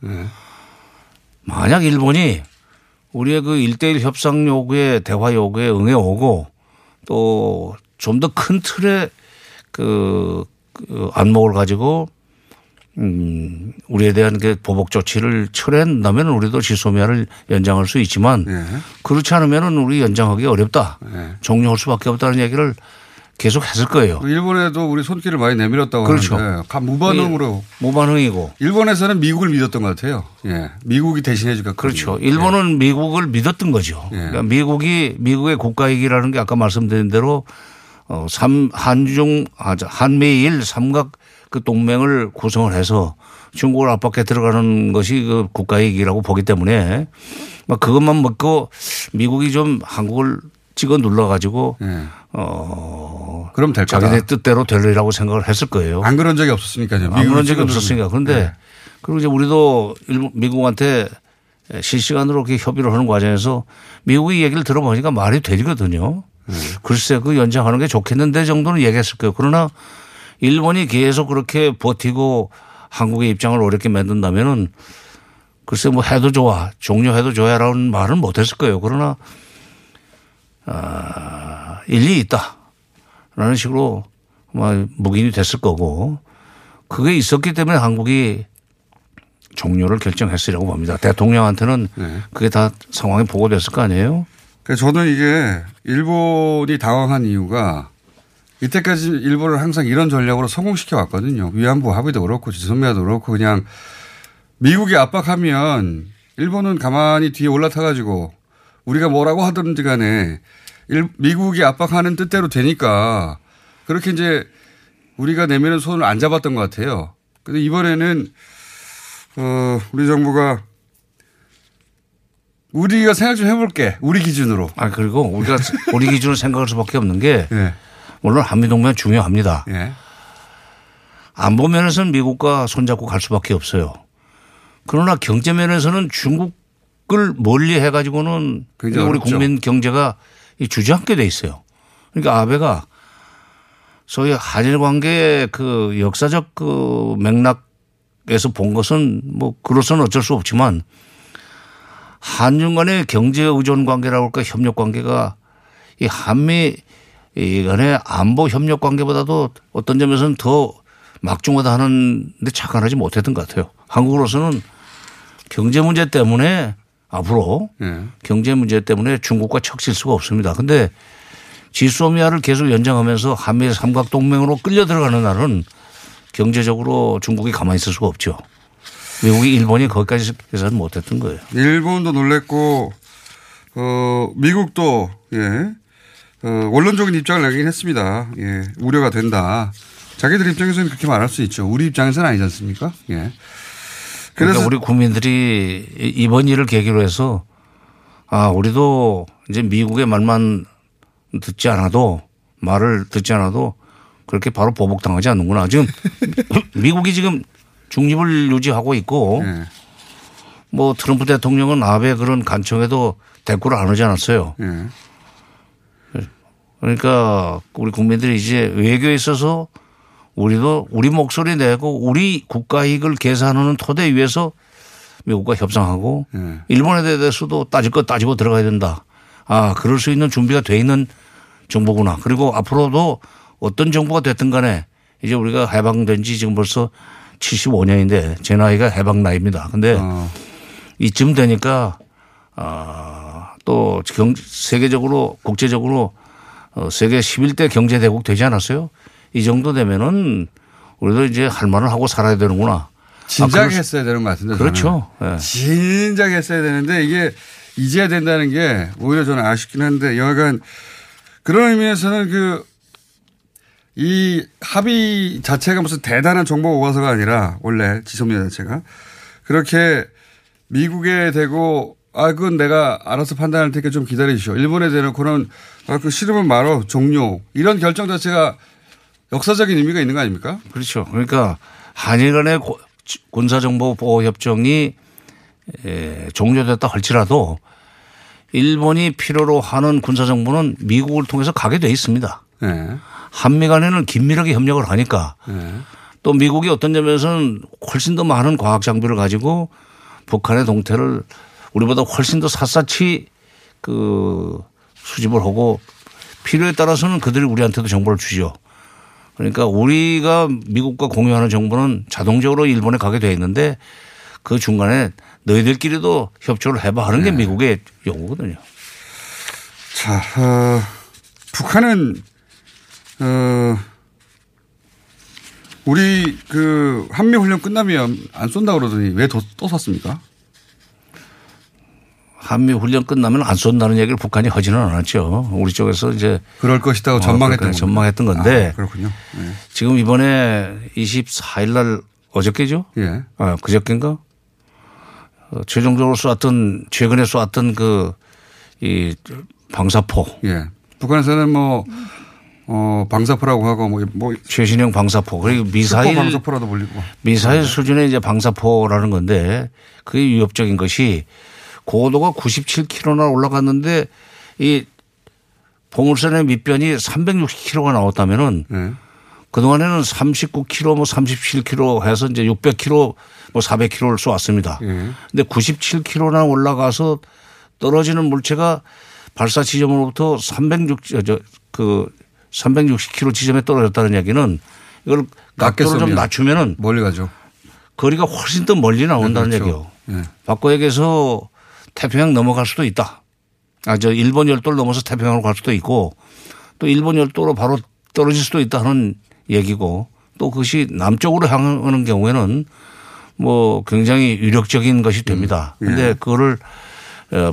만약 일본이 우리의 그 일대일 협상 요구에 대화 요구에 응해 오고 또 좀 더 큰 틀의 그, 그 안목을 가지고 음, 우리에 대한 그 보복 조치를 철회한다면 우리도 지소미아를 연장할 수 있지만 그렇지 않으면 우리 연장하기 어렵다. 종료할 수밖에 없다는 얘기를 계속 했을 거예요. 일본에도 우리 손길을 많이 내밀었다고 그렇죠. 하는데 가- 무반응으로 무반응이고 일본에서는 미국을 믿었던 것 같아요. 예, 미국이 대신해 주니까 그렇죠. 일본은 미국을 믿었던 거죠. 그러니까 미국이 미국의 국가익이라는 게 아까 말씀드린 대로 어, 삼, 한중, 아, 저, 한미일 삼각 그 동맹을 구성을 해서 중국을 압박해 들어가는 것이 그 국가익이라고 보기 때문에 막 그것만 먹고 미국이 좀 한국을 찍어 눌러 가지고 어 예. 그럼 될 거다. 자기네 뜻대로 되리라고 생각을 했을 거예요. 안 그런 적이 없었으니까요. 안 그런 적이 없었으니까. 그런데 네. 그리고 이제 우리도 미국한테 실시간으로 이렇게 협의를 하는 과정에서 미국의 얘기를 들어보니까 말이 되거든요. 네. 글쎄 그 연장하는 게 좋겠는데 정도는 얘기했을 거예요. 그러나 일본이 계속 그렇게 버티고 한국의 입장을 어렵게 만든다면은 글쎄 뭐 해도 좋아 종료해도 좋아라는 말은 못했을 거예요. 그러나 아, 일리 있다라는 식으로 뭐 묵인이 됐을 거고 그게 있었기 때문에 한국이 종료를 결정했으리라고 봅니다. 대통령한테는 그게 다 상황이 보고됐을 거 아니에요? 저는 이게 일본이 당황한 이유가 이때까지 일본을 항상 이런 전략으로 성공시켜 왔거든요. 위안부 합의도 그렇고 지소미아도 그렇고 그냥 미국이 압박하면 일본은 가만히 뒤에 올라타 가지고 우리가 뭐라고 하든지 간에 일- 미국이 압박하는 뜻대로 되니까 그렇게 이제 우리가 내면은 손을 안 잡았던 것 같아요. 근데 이번에는 어, 우리 정부가 우리가 생각 좀 해볼게. 우리 기준으로. 아 그리고 우리가 우리 기준으로 생각할 수밖에 없는 게 예. 물론 한미 동맹 중요합니다. 예. 안보 면에서는 미국과 손잡고 갈 수밖에 없어요. 그러나 경제 면에서는 중국을 멀리 해가지고는 우리 어렵죠. 국민 경제가 이 주저앉게 돼 있어요. 그러니까 아베가 소위 한일 관계의 그 역사적 그 맥락에서 본 것은 뭐 그로서는 어쩔 수 없지만 한중 간의 경제 의존 관계라고 할까 협력 관계가 이 한미 이 간의 안보 협력 관계보다도 어떤 점에서는 더 막중하다 하는데 착안하지 못했던 것 같아요. 한국으로서는 경제 문제 때문에 앞으로 예. 경제 문제 때문에 중국과 척질 수가 없습니다. 근데 지소미아를 계속 연장하면서 한미 삼각동맹으로 끌려 들어가는 날은 경제적으로 중국이 가만히 있을 수가 없죠. 미국이 일본이 거기까지 해서는 못했던 거예요. 일본도 놀랬고, 어, 미국도, 예, 어, 원론적인 입장을 내긴 했습니다. 예, 우려가 된다. 자기들 입장에서는 그렇게 말할 수 있죠. 우리 입장에서는 아니지 않습니까? 예. 그래서 그래서 우리 국민들이 이- 이번 일을 계기로 해서 아 우리도 이제 미국의 말만 듣지 않아도 말을 듣지 않아도 그렇게 바로 보복당하지 않는구나. 지금 미국이 지금 중립을 유지하고 있고 네. 뭐 트럼프 대통령은 아베 그런 간청에도 대꾸를 안 하지 않았어요. 예. 그러니까 우리 국민들이 이제 외교에 있어서 우리도 우리 목소리 내고 우리 국가 이익을 계산하는 토대 위에서 미국과 협상하고 예. 일본에 대해서도 따질 것 따지고 들어가야 된다. 아, 그럴 수 있는 준비가 돼 있는 정부구나. 그리고 앞으로도 어떤 정부가 됐든 간에 이제 우리가 해방된 지 지금 벌써 75년인데 제 나이가 해방 나이입니다. 근데 어. 이쯤 되니까 아, 또 경, 세계적으로 국제적으로 어, 세계 11대 경제 대국 되지 않았어요? 이 정도 되면은 우리도 이제 할 말을 하고 살아야 되는구나. 진작에 아, 했어야 되는 것 같은데. 그렇죠. 저는. 예. 진작에 했어야 되는데 이게 이제야 된다는 게 오히려 저는 아쉽긴 한데 여하간 그런 의미에서는 그 이 합의 자체가 무슨 대단한 정보 오가서가 아니라 원래 지소미아 자체가 그렇게 미국에 대고 아 그건 내가 알아서 판단할 테니까 좀 기다리시오. 일본에 대놓고는 아, 그 싫으면 말어 종료 이런 결정 자체가 역사적인 의미가 있는 거 아닙니까? 그렇죠. 그러니까 한일 간의 고- 군사정보 보호 협정이 에, 종료됐다 할지라도 일본이 필요로 하는 군사정보는 미국을 통해서 가게 돼 있습니다. 네. 한미 간에는 긴밀하게 협력을 하니까 네. 또 미국이 어떤 점에서는 훨씬 더 많은 과학 장비를 가지고 북한의 동태를 우리보다 훨씬 더 샅샅이 그 수집을 하고 필요에 따라서는 그들이 우리한테도 정보를 주죠. 그러니까 우리가 미국과 공유하는 정보는 자동적으로 일본에 가게 돼 있는데 그 중간에 너희들끼리도 협조를 해봐 하는 게 미국의 요구거든요. 자, 어, 북한은 어, 우리 그 한미 훈련 끝나면 안 쏜다 그러더니 왜 또 쐈습니까? 한미 훈련 끝나면 안 쏜다는 얘기를 북한이 하지는 않았죠. 우리 쪽에서 이제 그럴 것이다고 어, 전망했던. 전망했던 건데 아, 그렇군요. 네. 지금 이번에 24일 날 어저께죠? 예. 아, 그저께인가? 어, 최종적으로 쏘았던 최근에 쏘았던 그 이 방사포. 예. 북한에서는 뭐, 어, 방사포라고 하고 뭐, 뭐. 최신형 방사포. 그리고 미사일. 방사포라도 불리고. 미사일 수준의 이제 방사포라는 건데 그게 위협적인 것이 고도가 97km나 올라갔는데 이 보물선의 밑변이 360km가 나왔다면은 네. 그동안에는 39km 뭐 37km 해서 이제 600km 뭐 400km를 쏘았습니다. 예. 근데 97km나 올라가서 떨어지는 물체가 발사 지점으로부터 360, 저, 그 360km 지점에 떨어졌다는 얘기는 이걸 각도를 좀 낮추면은 멀리 가죠. 거리가 훨씬 더 멀리 나온다는 네, 그렇죠. 얘기요. 예. 바꿔 얘기해서 태평양 넘어갈 수도 있다. 아, 저 일본 열도를 넘어서 태평양으로 갈 수도 있고 또 일본 열도로 바로 떨어질 수도 있다는 얘기고 또 그것이 남쪽으로 향하는 경우에는 뭐 굉장히 유력적인 것이 됩니다. 음. 근데 예. 그거를 어,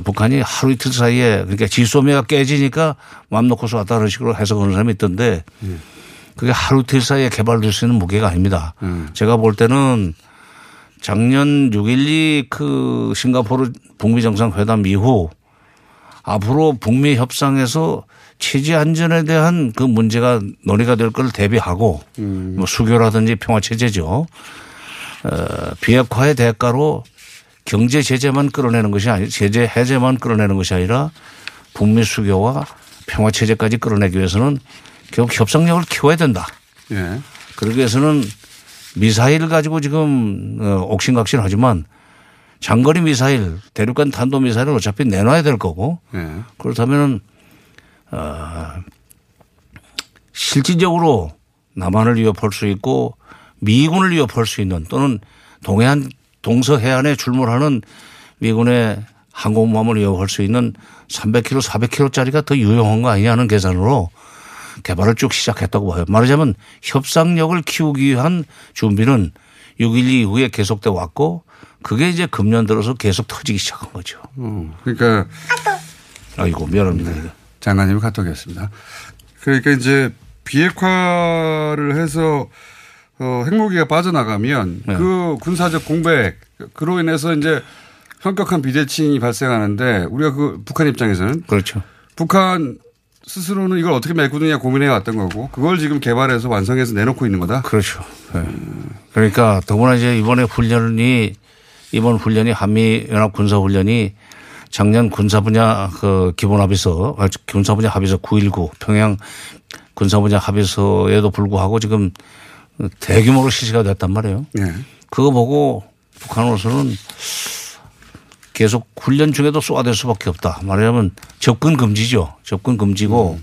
북한이 하루 이틀 사이에 그러니까 지소미가 깨지니까 맘 놓고서 왔다 그런 식으로 해석하는 사람이 있던데 그게 하루 이틀 사이에 개발될 수 있는 무게가 아닙니다. 제가 볼 때는 작년 6.12 그 싱가포르 북미 정상회담 이후 앞으로 북미 협상에서 체제 안전에 대한 그 문제가 논의가 될 걸 대비하고 뭐 수교라든지 평화 체제죠. 어, 비핵화의 대가로 경제 제재만 끌어내는 것이 아니 제재 해제만 끌어내는 것이 아니라 북미 수교와 평화 체제까지 끌어내기 위해서는 결국 협상력을 키워야 된다. 예. 그러기 위해서는 미사일을 가지고 지금 어, 옥신각신하지만 장거리 미사일, 대륙간 탄도 미사일은 어차피 내놔야 될 거고 예. 그렇다면은 어, 실질적으로 남한을 위협할 수 있고 미군을 위협할 수 있는 또는 동해안 동서 해안에 출몰하는 미군의 항공모함을 위협할 수 있는 300km, 400km짜리가 더 유용한 거 아니냐는 계산으로 개발을 쭉 시작했다고 봐요. 말하자면 협상력을 키우기 위한 준비는 6.12 이후에 계속돼 왔고 그게 이제 금년 들어서 계속 터지기 시작한 거죠. 어, 그러니까. 아이고, 미안합니다. 네. 장관님이 카톡이었습니다. 그러니까 이제 비핵화를 해서 어, 핵무기가 빠져나가면 네. 그 군사적 공백 그로 인해서 이제 현격한 비대칭이 발생하는데 우리가 그 북한 입장에서는 그렇죠. 북한 스스로는 이걸 어떻게 메꾸느냐 고민해 왔던 거고 그걸 지금 개발해서 완성해서 내놓고 있는 거다. 그렇죠. 네. 그러니까 더구나 이제 이번에 훈련이 이번 훈련이 한미 연합 군사 훈련이 작년 군사 분야 그 기본 합의서 아, 군사 분야 합의서 919 평양 군사 분야 합의서에도 불구하고 지금 대규모로 실시가 됐단 말이에요. 네. 그거 보고 북한으로서는 계속 훈련 중에도 쏘아댈 수밖에 없다. 말하자면 접근 금지죠. 접근 금지고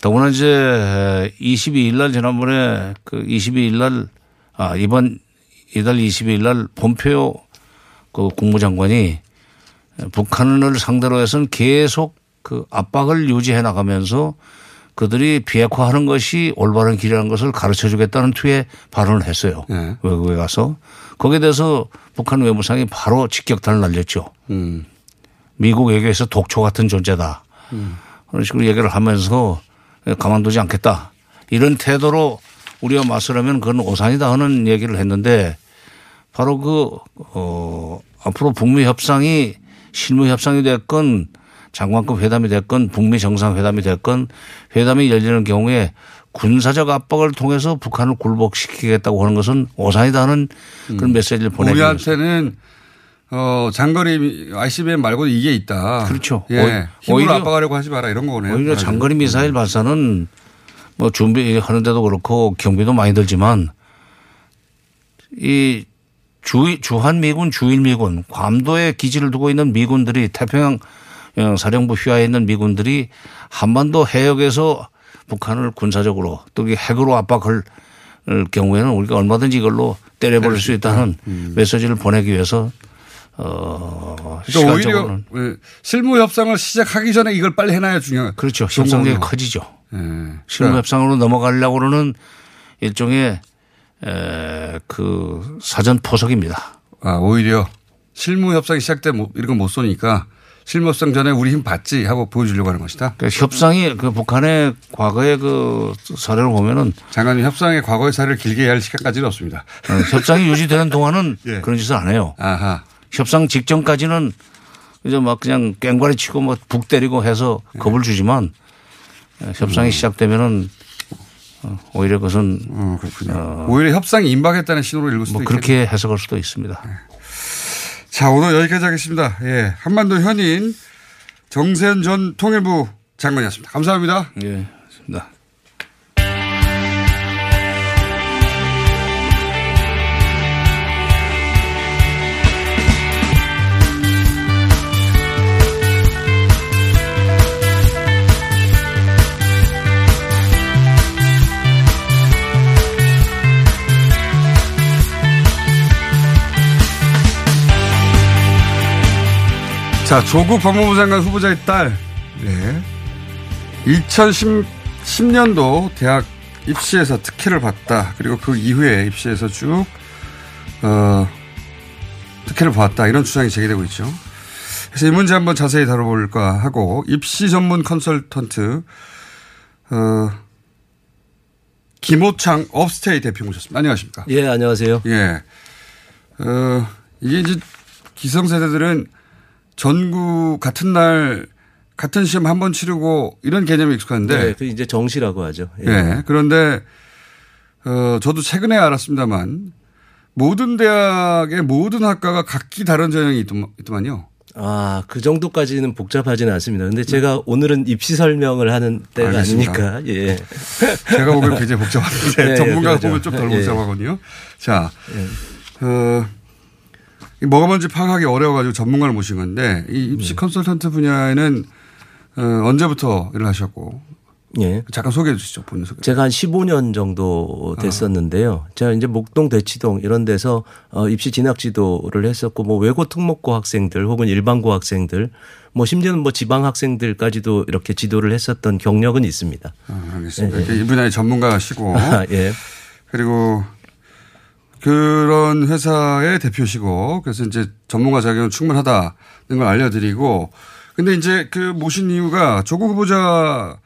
더구나 이제 22일 날 지난번에 그 22일 날 아, 이번 이달 22일 날 폼페오 그 국무장관이 북한을 상대로 해서는 계속 그 압박을 유지해 나가면서 그들이 비핵화하는 것이 올바른 길이라는 것을 가르쳐 주겠다는 투의 발언을 했어요. 네. 외국에 가서. 거기에 대해서 북한 외무상이 바로 직격탄을 날렸죠. 음. 미국 외교에서 독초 같은 존재다. 그런 식으로 얘기를 하면서 가만두지 않겠다. 이런 태도로 우리와 맞서려면 그건 오산이다 하는 얘기를 했는데 바로 그, 어, 앞으로 북미 협상이 실무 협상이 됐건 장관급 회담이 됐건 북미 정상회담이 됐건 회담이 열리는 경우에 군사적 압박을 통해서 북한을 굴복시키겠다고 하는 것은 오산이다 하는 그런 메시지를 보내기 위해서. 우리한테는 어, 장거리 ICBM 말고 이게 있다. 그렇죠. 예. 힘으로 오히려- 압박하려고 하지 마라 이런 거네요. 오히려 장거리 미사일 발사는 뭐 준비하는데도 그렇고 경비도 많이 들지만 이 주, 주한 미군, 주일 미군, 괌도에 기지를 두고 있는 미군들이 태평양 어, 사령부 휘하에 있는 미군들이 한반도 해역에서 북한을 군사적으로 또 핵으로 압박할 경우에는 우리가 얼마든지 이걸로 때려버릴 수 있다는 메시지를 보내기 위해서 어, 그러니까 오히려 실무 협상을 시작하기 전에 이걸 빨리 해놔야 중요한. 그렇죠. 협상력이 거군요. 커지죠. 예. 실무 협상으로 넘어가려고 그러는 일종의 에, 그 사전 포석입니다. 아, 오히려 실무 협상이 시작돼 못- 이런 거못 쏘니까 실무 협상 전에 우리 힘 받지 하고 보여주려고 하는 것이다. 그러니까 협상이 그 북한의 과거의 그 사례를 보면은 장관님 협상의 과거의 사례를 길게 이해할 시간까지는 없습니다. 어, 협상이 유지되는 동안은 예. 그런 짓을 안 해요. 아하. 협상 직전까지는 이제 막 그냥 깽과리 치고 뭐북 때리고 해서 예. 겁을 주지만 어, 협상이 시작되면은 어, 오히려 그것은 어, 오히려 협상이 임박했다는 신호로 읽을 수도 뭐 있겠네요. 그렇게 해석할 수도 있습니다. 자, 오늘 여기까지 하겠습니다. 예. 한반도 현인 정세현 전 통일부 장관이었습니다. 감사합니다. 예, 좋습니다. 자, 조국 법무부 장관 후보자의 딸. 네. 2010년도 대학 입시에서 특혜를 받다. 그리고 그 이후에 입시에서 쭉, 어, 특혜를 받았다. 이런 주장이 제기되고 있죠. 그래서 이 문제 한번 자세히 다뤄볼까 하고, 입시 전문 컨설턴트, 어, 김호창 업스테이 대표 모셨습니다. 안녕하십니까. 예, 안녕하세요. 예. 어, 이게 이제 기성세대들은 전국 같은 날 같은 시험 한 번 치르고 이런 개념이 익숙한데. 네, 그 이제 정시라고 하죠. 예. 그런데 어, 저도 최근에 알았습니다만 모든 대학의 모든 학과가 각기 다른 전형이 있더만- 있더만요. 아, 그 정도까지는 복잡하지는 않습니다. 근데 제가 오늘은 입시 설명을 하는 때가 알겠습니다. 아니니까, 예. 제가 보기엔 굉장히 복잡한데 예, 예, 전문가가 그러죠. 보면 좀덜 예. 복잡하거든요. 자, 어, 이 뭐가 뭔지 파악하기 어려워가지고 전문가를 모신 건데 이 입시 컨설턴트 분야에는 어, 언제부터 일을 하셨고 예. 잠깐 소개해 주시죠 본인 소개. 제가 한 15년 정도 됐었는데요. 제가 이제 목동 대치동 이런 데서 어, 입시 진학 지도를 했었고 뭐 외고 특목고 학생들 혹은 일반고 학생들 뭐 심지어는 뭐 지방 학생들까지도 이렇게 지도를 했었던 경력은 있습니다. 아, 알겠습니다. 예, 예. 이 분야의 전문가시고 아, 예. 그리고 그런 회사의 대표시고 그래서 이제 전문가 자격은 충분하다는 걸 알려드리고 근데 이제 그 모신 이유가 조국 후보자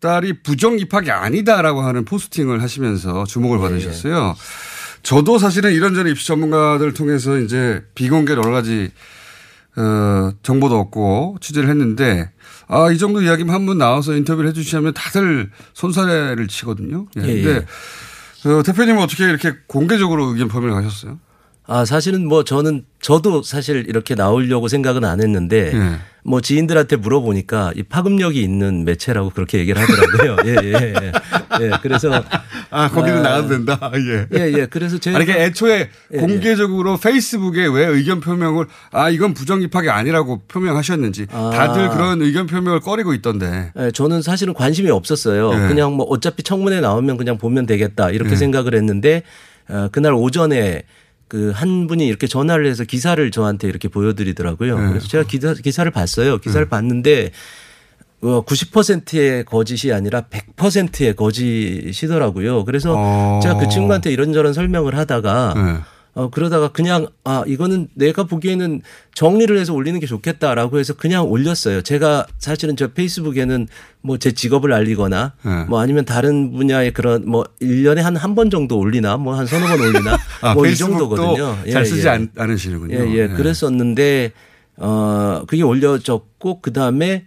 딸이 부정 입학이 아니다라고 하는 포스팅을 하시면서 주목을 받으셨어요. 저도 사실은 이런저런 입시 전문가들 통해서 이제 비공개로 여러 가지 어, 정보도 없고 취재를 했는데 아, 이 정도 이야기면 한 분 나와서 인터뷰를 해 주시면 다들 손사래를 치거든요. 예. 예, 근데 어, 대표님은 어떻게 이렇게 공개적으로 의견 표명을 하셨어요? 아, 사실은 뭐 저는 저도 사실 이렇게 나오려고 생각은 안 했는데 예. 뭐 지인들한테 물어보니까 이 파급력이 있는 매체라고 그렇게 얘기를 하더라고요. 예, 예, 예. 예, 그래서. 아, 거기는 나가도 된다. 예. 예, 예. 그래서 제가. 아니, 그러니까 애초에 예, 공개적으로 페이스북에 왜 의견 표명을 아, 이건 부정 입학이 아니라고 표명하셨는지 다들 그런 의견 표명을 꺼리고 있던데. 예, 저는 사실은 관심이 없었어요. 예. 그냥 뭐 어차피 청문회 나오면 그냥 보면 되겠다 이렇게 예. 생각을 했는데 어, 그날 오전에 그 한 분이 이렇게 전화를 해서 기사를 저한테 이렇게 보여드리더라고요. 예. 그래서 제가 기사, 기사를 봤어요. 기사를 봤는데 어, 90%의 거짓이 아니라 100%의 거짓이더라고요. 그래서 어. 제가 그 친구한테 이런저런 설명을 하다가 네. 어, 그러다가 그냥, 아, 이거는 내가 보기에는 정리를 해서 올리는 게 좋겠다라고 해서 그냥 올렸어요. 제가 사실은 저 페이스북에는 뭐 제 직업을 알리거나 네. 뭐 아니면 다른 분야의 그런 뭐 1년에 한 한 번 정도 올리나 뭐 한 서너 번 올리나 아, 뭐이 페이스북도 정도거든요. 잘 쓰지 않- 않으시는군요. 예, 예. 네. 그랬었는데 어, 그게 올려졌고 그다음에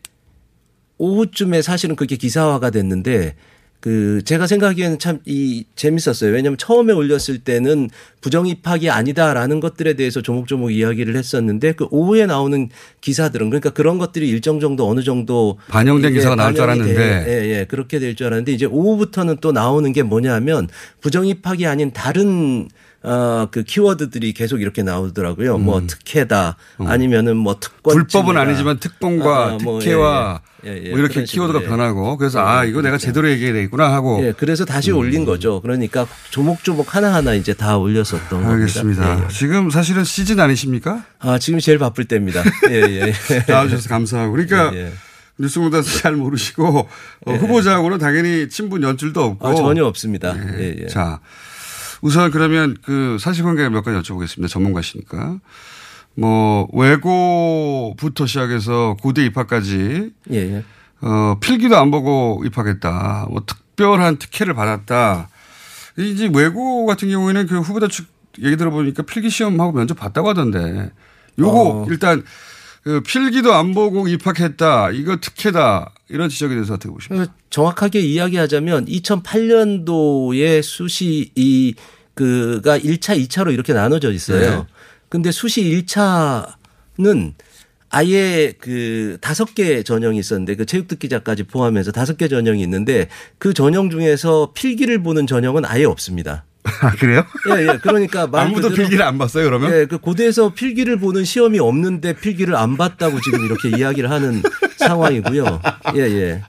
오후쯤에 사실은 그게 기사화가 됐는데 그 제가 생각하기에는 참 이 재밌었어요. 왜냐하면 처음에 올렸을 때는 부정 입학이 아니다라는 것들에 대해서 조목조목 이야기를 했었는데 그 오후에 나오는 기사들은 그러니까 그런 것들이 일정 정도 어느 정도 반영된 기사가 나올 줄 알았는데. 돼. 예, 예. 그렇게 될 줄 알았는데 이제 오후부터는 또 나오는 게 뭐냐면 부정 입학이 아닌 다른 어, 그 키워드들이 계속 이렇게 나오더라고요. 뭐 특혜다 아니면은 뭐 특권 음. 불법은 아니지만 특권과 뭐, 특혜와 예, 예. 예, 뭐 이렇게 키워드가 예. 변하고 그래서 아 이거 내가 제대로 얘기해야 되겠구나 하고 예, 그래서 다시 올린 거죠. 그러니까 조목조목 하나하나 이제 다 올렸었던 알겠습니다. 겁니다. 예, 예. 지금 사실은 시즌 아니십니까? 아, 지금 제일 바쁠 때입니다. 예, 예. 나와주셔서 감사하고 그러니까 예, 예. 뉴스공단에서 잘 모르시고 어, 예. 후보자하고는 당연히 친분 연줄도 없고 아, 전혀 없습니다. 예, 예. 자 우선 그러면 그 사실관계 몇 가지 여쭤보겠습니다. 전문가시니까 뭐 외고부터 시작해서 고대 입학까지 예, 예. 어, 필기도 안 보고 입학했다. 뭐 특별한 특혜를 받았다. 이제 외고 같은 경우에는 그 후보자 측 얘기 들어보니까 필기 시험하고 면접 봤다고 하던데 요거 어. 일단 그 필기도 안 보고 입학했다. 이거 특혜다. 이런 지적에 대해서 어떻게 보십니까? 그 정확하게 이야기하자면 2008년도에 수시 이 그가 1차, 2차로 이렇게 나눠져 있어요. 네. 근데 수시 1차는 아예 그 다섯 개 전형이 있었는데 그 체육특기자까지 포함해서 다섯 개 전형이 있는데 그 전형 중에서 필기를 보는 전형은 아예 없습니다. 아, 그래요? 예, 예. 그러니까 말 아무도 그대로- 필기를 안 봤어요, 그러면? 예, 그 고대에서 필기를 보는 시험이 없는데 필기를 안 봤다고 지금 이렇게 이야기를 하는 상황이고요. 예, 예.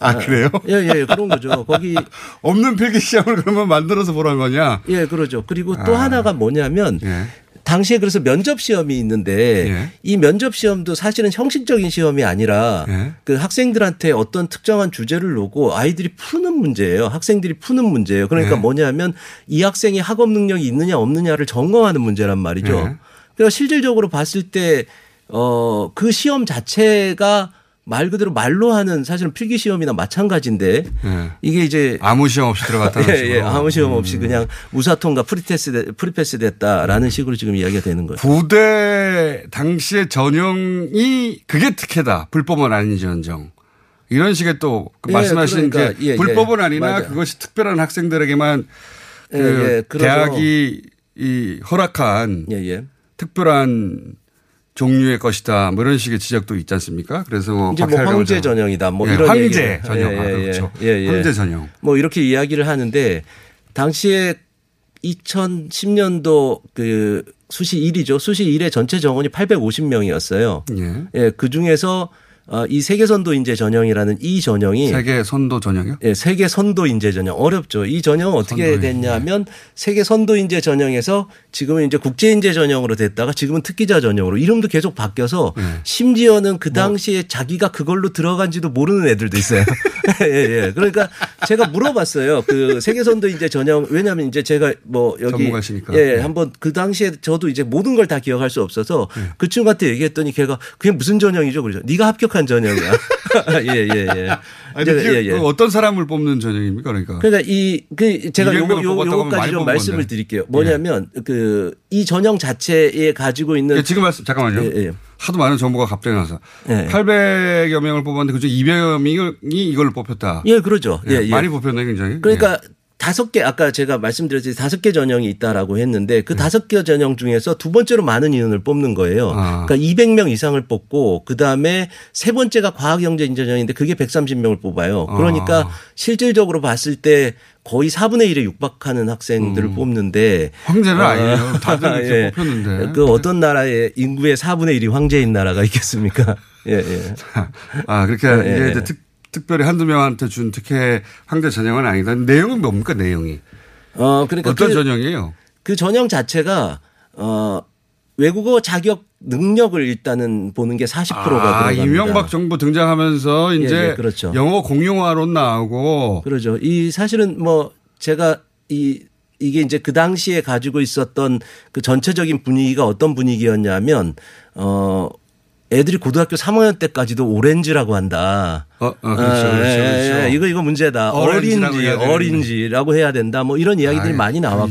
아, 그래요? 예, 예, 그런 거죠. 거기 없는 필기 시험을 그러면 만들어서 보라는 거냐? 예, 그러죠. 그리고 또 아. 하나가 뭐냐면 예. 당시에 그래서 면접 시험이 있는데 이 면접 시험도 사실은 형식적인 시험이 아니라 예. 그 학생들한테 어떤 특정한 주제를 놓고 아이들이 푸는 문제예요. 학생들이 푸는 문제예요. 그러니까 예. 뭐냐면 이 학생이 학업 능력이 있느냐 없느냐를 점검하는 문제란 말이죠. 예. 그러니까 실질적으로 봤을 때 어, 그 시험 자체가 말 그대로 말로 하는 사실은 필기 시험이나 마찬가지인데 예. 이게 이제 아무 시험 없이 들어갔다는 예. 예, 아무 시험 없이 그냥 무사통과 free pass free pass 됐다라는 식으로 지금 이야기가 되는 거예요. 부대 당시의 전형이 그게 특혜다. 불법은 아닌지언정. 이런 식의 또그 예, 말씀하신 그러니까, 게 예, 예. 불법은 아니나 맞아요. 그것이 특별한 학생들에게만 그. 대학이 이 허락한 예, 특별한 종류의 것이다. 뭐 이런 식의 지적도 있지 않습니까? 그래서 뭐 이제 뭐 황제 전- 전형이다. 뭐 예, 이런 황제 얘기를. 전형. 예, 아, 예, 그렇죠. 예, 예. 황제 전형. 뭐 이렇게 이야기를 하는데 당시에 2010년도 그 수시 1이죠. 수시 1의 전체 정원이 850명이었어요. 예. 예, 그 중에서 어, 이 세계 선도 인재 전형이라는 이 전형이 세계 선도 전형이요? 예, 세계 선도 인재 전형 어렵죠. 이 전형은 어떻게 됐냐면 세계 선도 인재 전형에서 지금은 이제 국제 인재 전형으로 됐다가 지금은 특기자 전형으로 이름도 계속 바뀌어서 네. 심지어는 뭐그 당시에 자기가 그걸로 들어간지도 모르는 애들도 있어요. 예, 예. 그러니까 제가 물어봤어요. 그 세계 선도 인재 전형 왜냐하면 이제 제가 뭐 여기 전문가시니까. 예, 네. 한번 그 당시에 저도 이제 모든 걸 다 기억할 수 없어서 네. 그 친구한테 얘기했더니 걔가 그게 무슨 전형이죠? 그러죠. 네가 합격한 완벽한 전형이야. 예, 예, 예. 아니, 예, 예. 그 어떤 사람을 뽑는 전형입니까? 그러니까. 그러니까 이, 그, 제가 요거, 200명을 요, 뽑았다고 하면 요거까지 좀 말씀을 건데. 드릴게요. 뭐냐면, 그, 이 전형 자체에 가지고 있는. 예, 지금 말씀, 잠깐만요. 예, 예. 하도 많은 정보가 갑자기 나서. 예. 800여 명을 뽑았는데 그중 200여 명이 이걸 뽑혔다. 예, 그러죠. 예, 예. 많이 뽑혔네, 굉장히. 그러니까 다섯 개 아까 제가 말씀드렸듯이 다섯 개 전형이 있다라고 했는데 네. 그 다섯 개 전형 중에서 두 번째로 많은 인원을 뽑는 거예요. 아. 그러니까 200명 이상을 뽑고 그 다음에 세 번째가 과학영재 전형인데 그게 130명을 뽑아요. 그러니까 아. 실질적으로 봤을 때 거의 4분의 1에 육박하는 학생들을 뽑는데 음. 황제는 아, 아니에요. 다들 이렇게 뽑혔는데. 그 어떤 나라의 인구의 4분의 1이 황제인 나라가 있겠습니까? 예, 예. 아, 그렇게 예, 이게 예. 특, 특별히 한두 명한테 준 특혜 황제 전형은 아니다. 내용은 뭡니까, 내용이? 어, 그러니까 어떤 그- 전형이에요? 그 전형 자체가 어 외국어 자격 능력을 일단은 보는 게 40%가 아, 들어갑니다. 이명박 정부 등장하면서 이제 예, 예, 그렇죠. 영어 공용화로 나오고 그러죠. 이 사실은 뭐 제가 이 이게 이제 그 당시에 가지고 있었던 그 전체적인 분위기가 어떤 분위기였냐면 어 애들이 고등학교 3학년 때까지도 오렌지라고 한다. 어, 어, 그렇죠, 그렇죠, 그렇죠. 이거 이거 문제다. 어린지, 해야. 어린지라고 해야 된다. 뭐 이런 이야기들이 아이, 많이 나왔고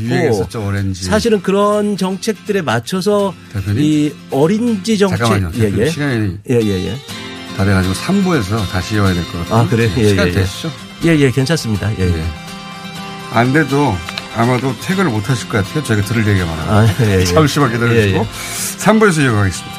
오렌지. 사실은 그런 정책들에 맞춰서 대표님? 이 어린지 정책 잠깐만요. 예, 예. 시간이 예, 예, 예. 다 돼가지고 3부에서 다시 이어야 될 것 같아요. 아, 그래요? 예, 시간 예, 예. 되시죠? 예, 예, 괜찮습니다. 예, 예. 안 돼도 아마도 퇴근을 못 하실 것 같아요. 저희가 들을 얘기가 많아요. 아, 예, 예. 잠시만 기다려주시고 예, 예. 3부에서 이어가겠습니다.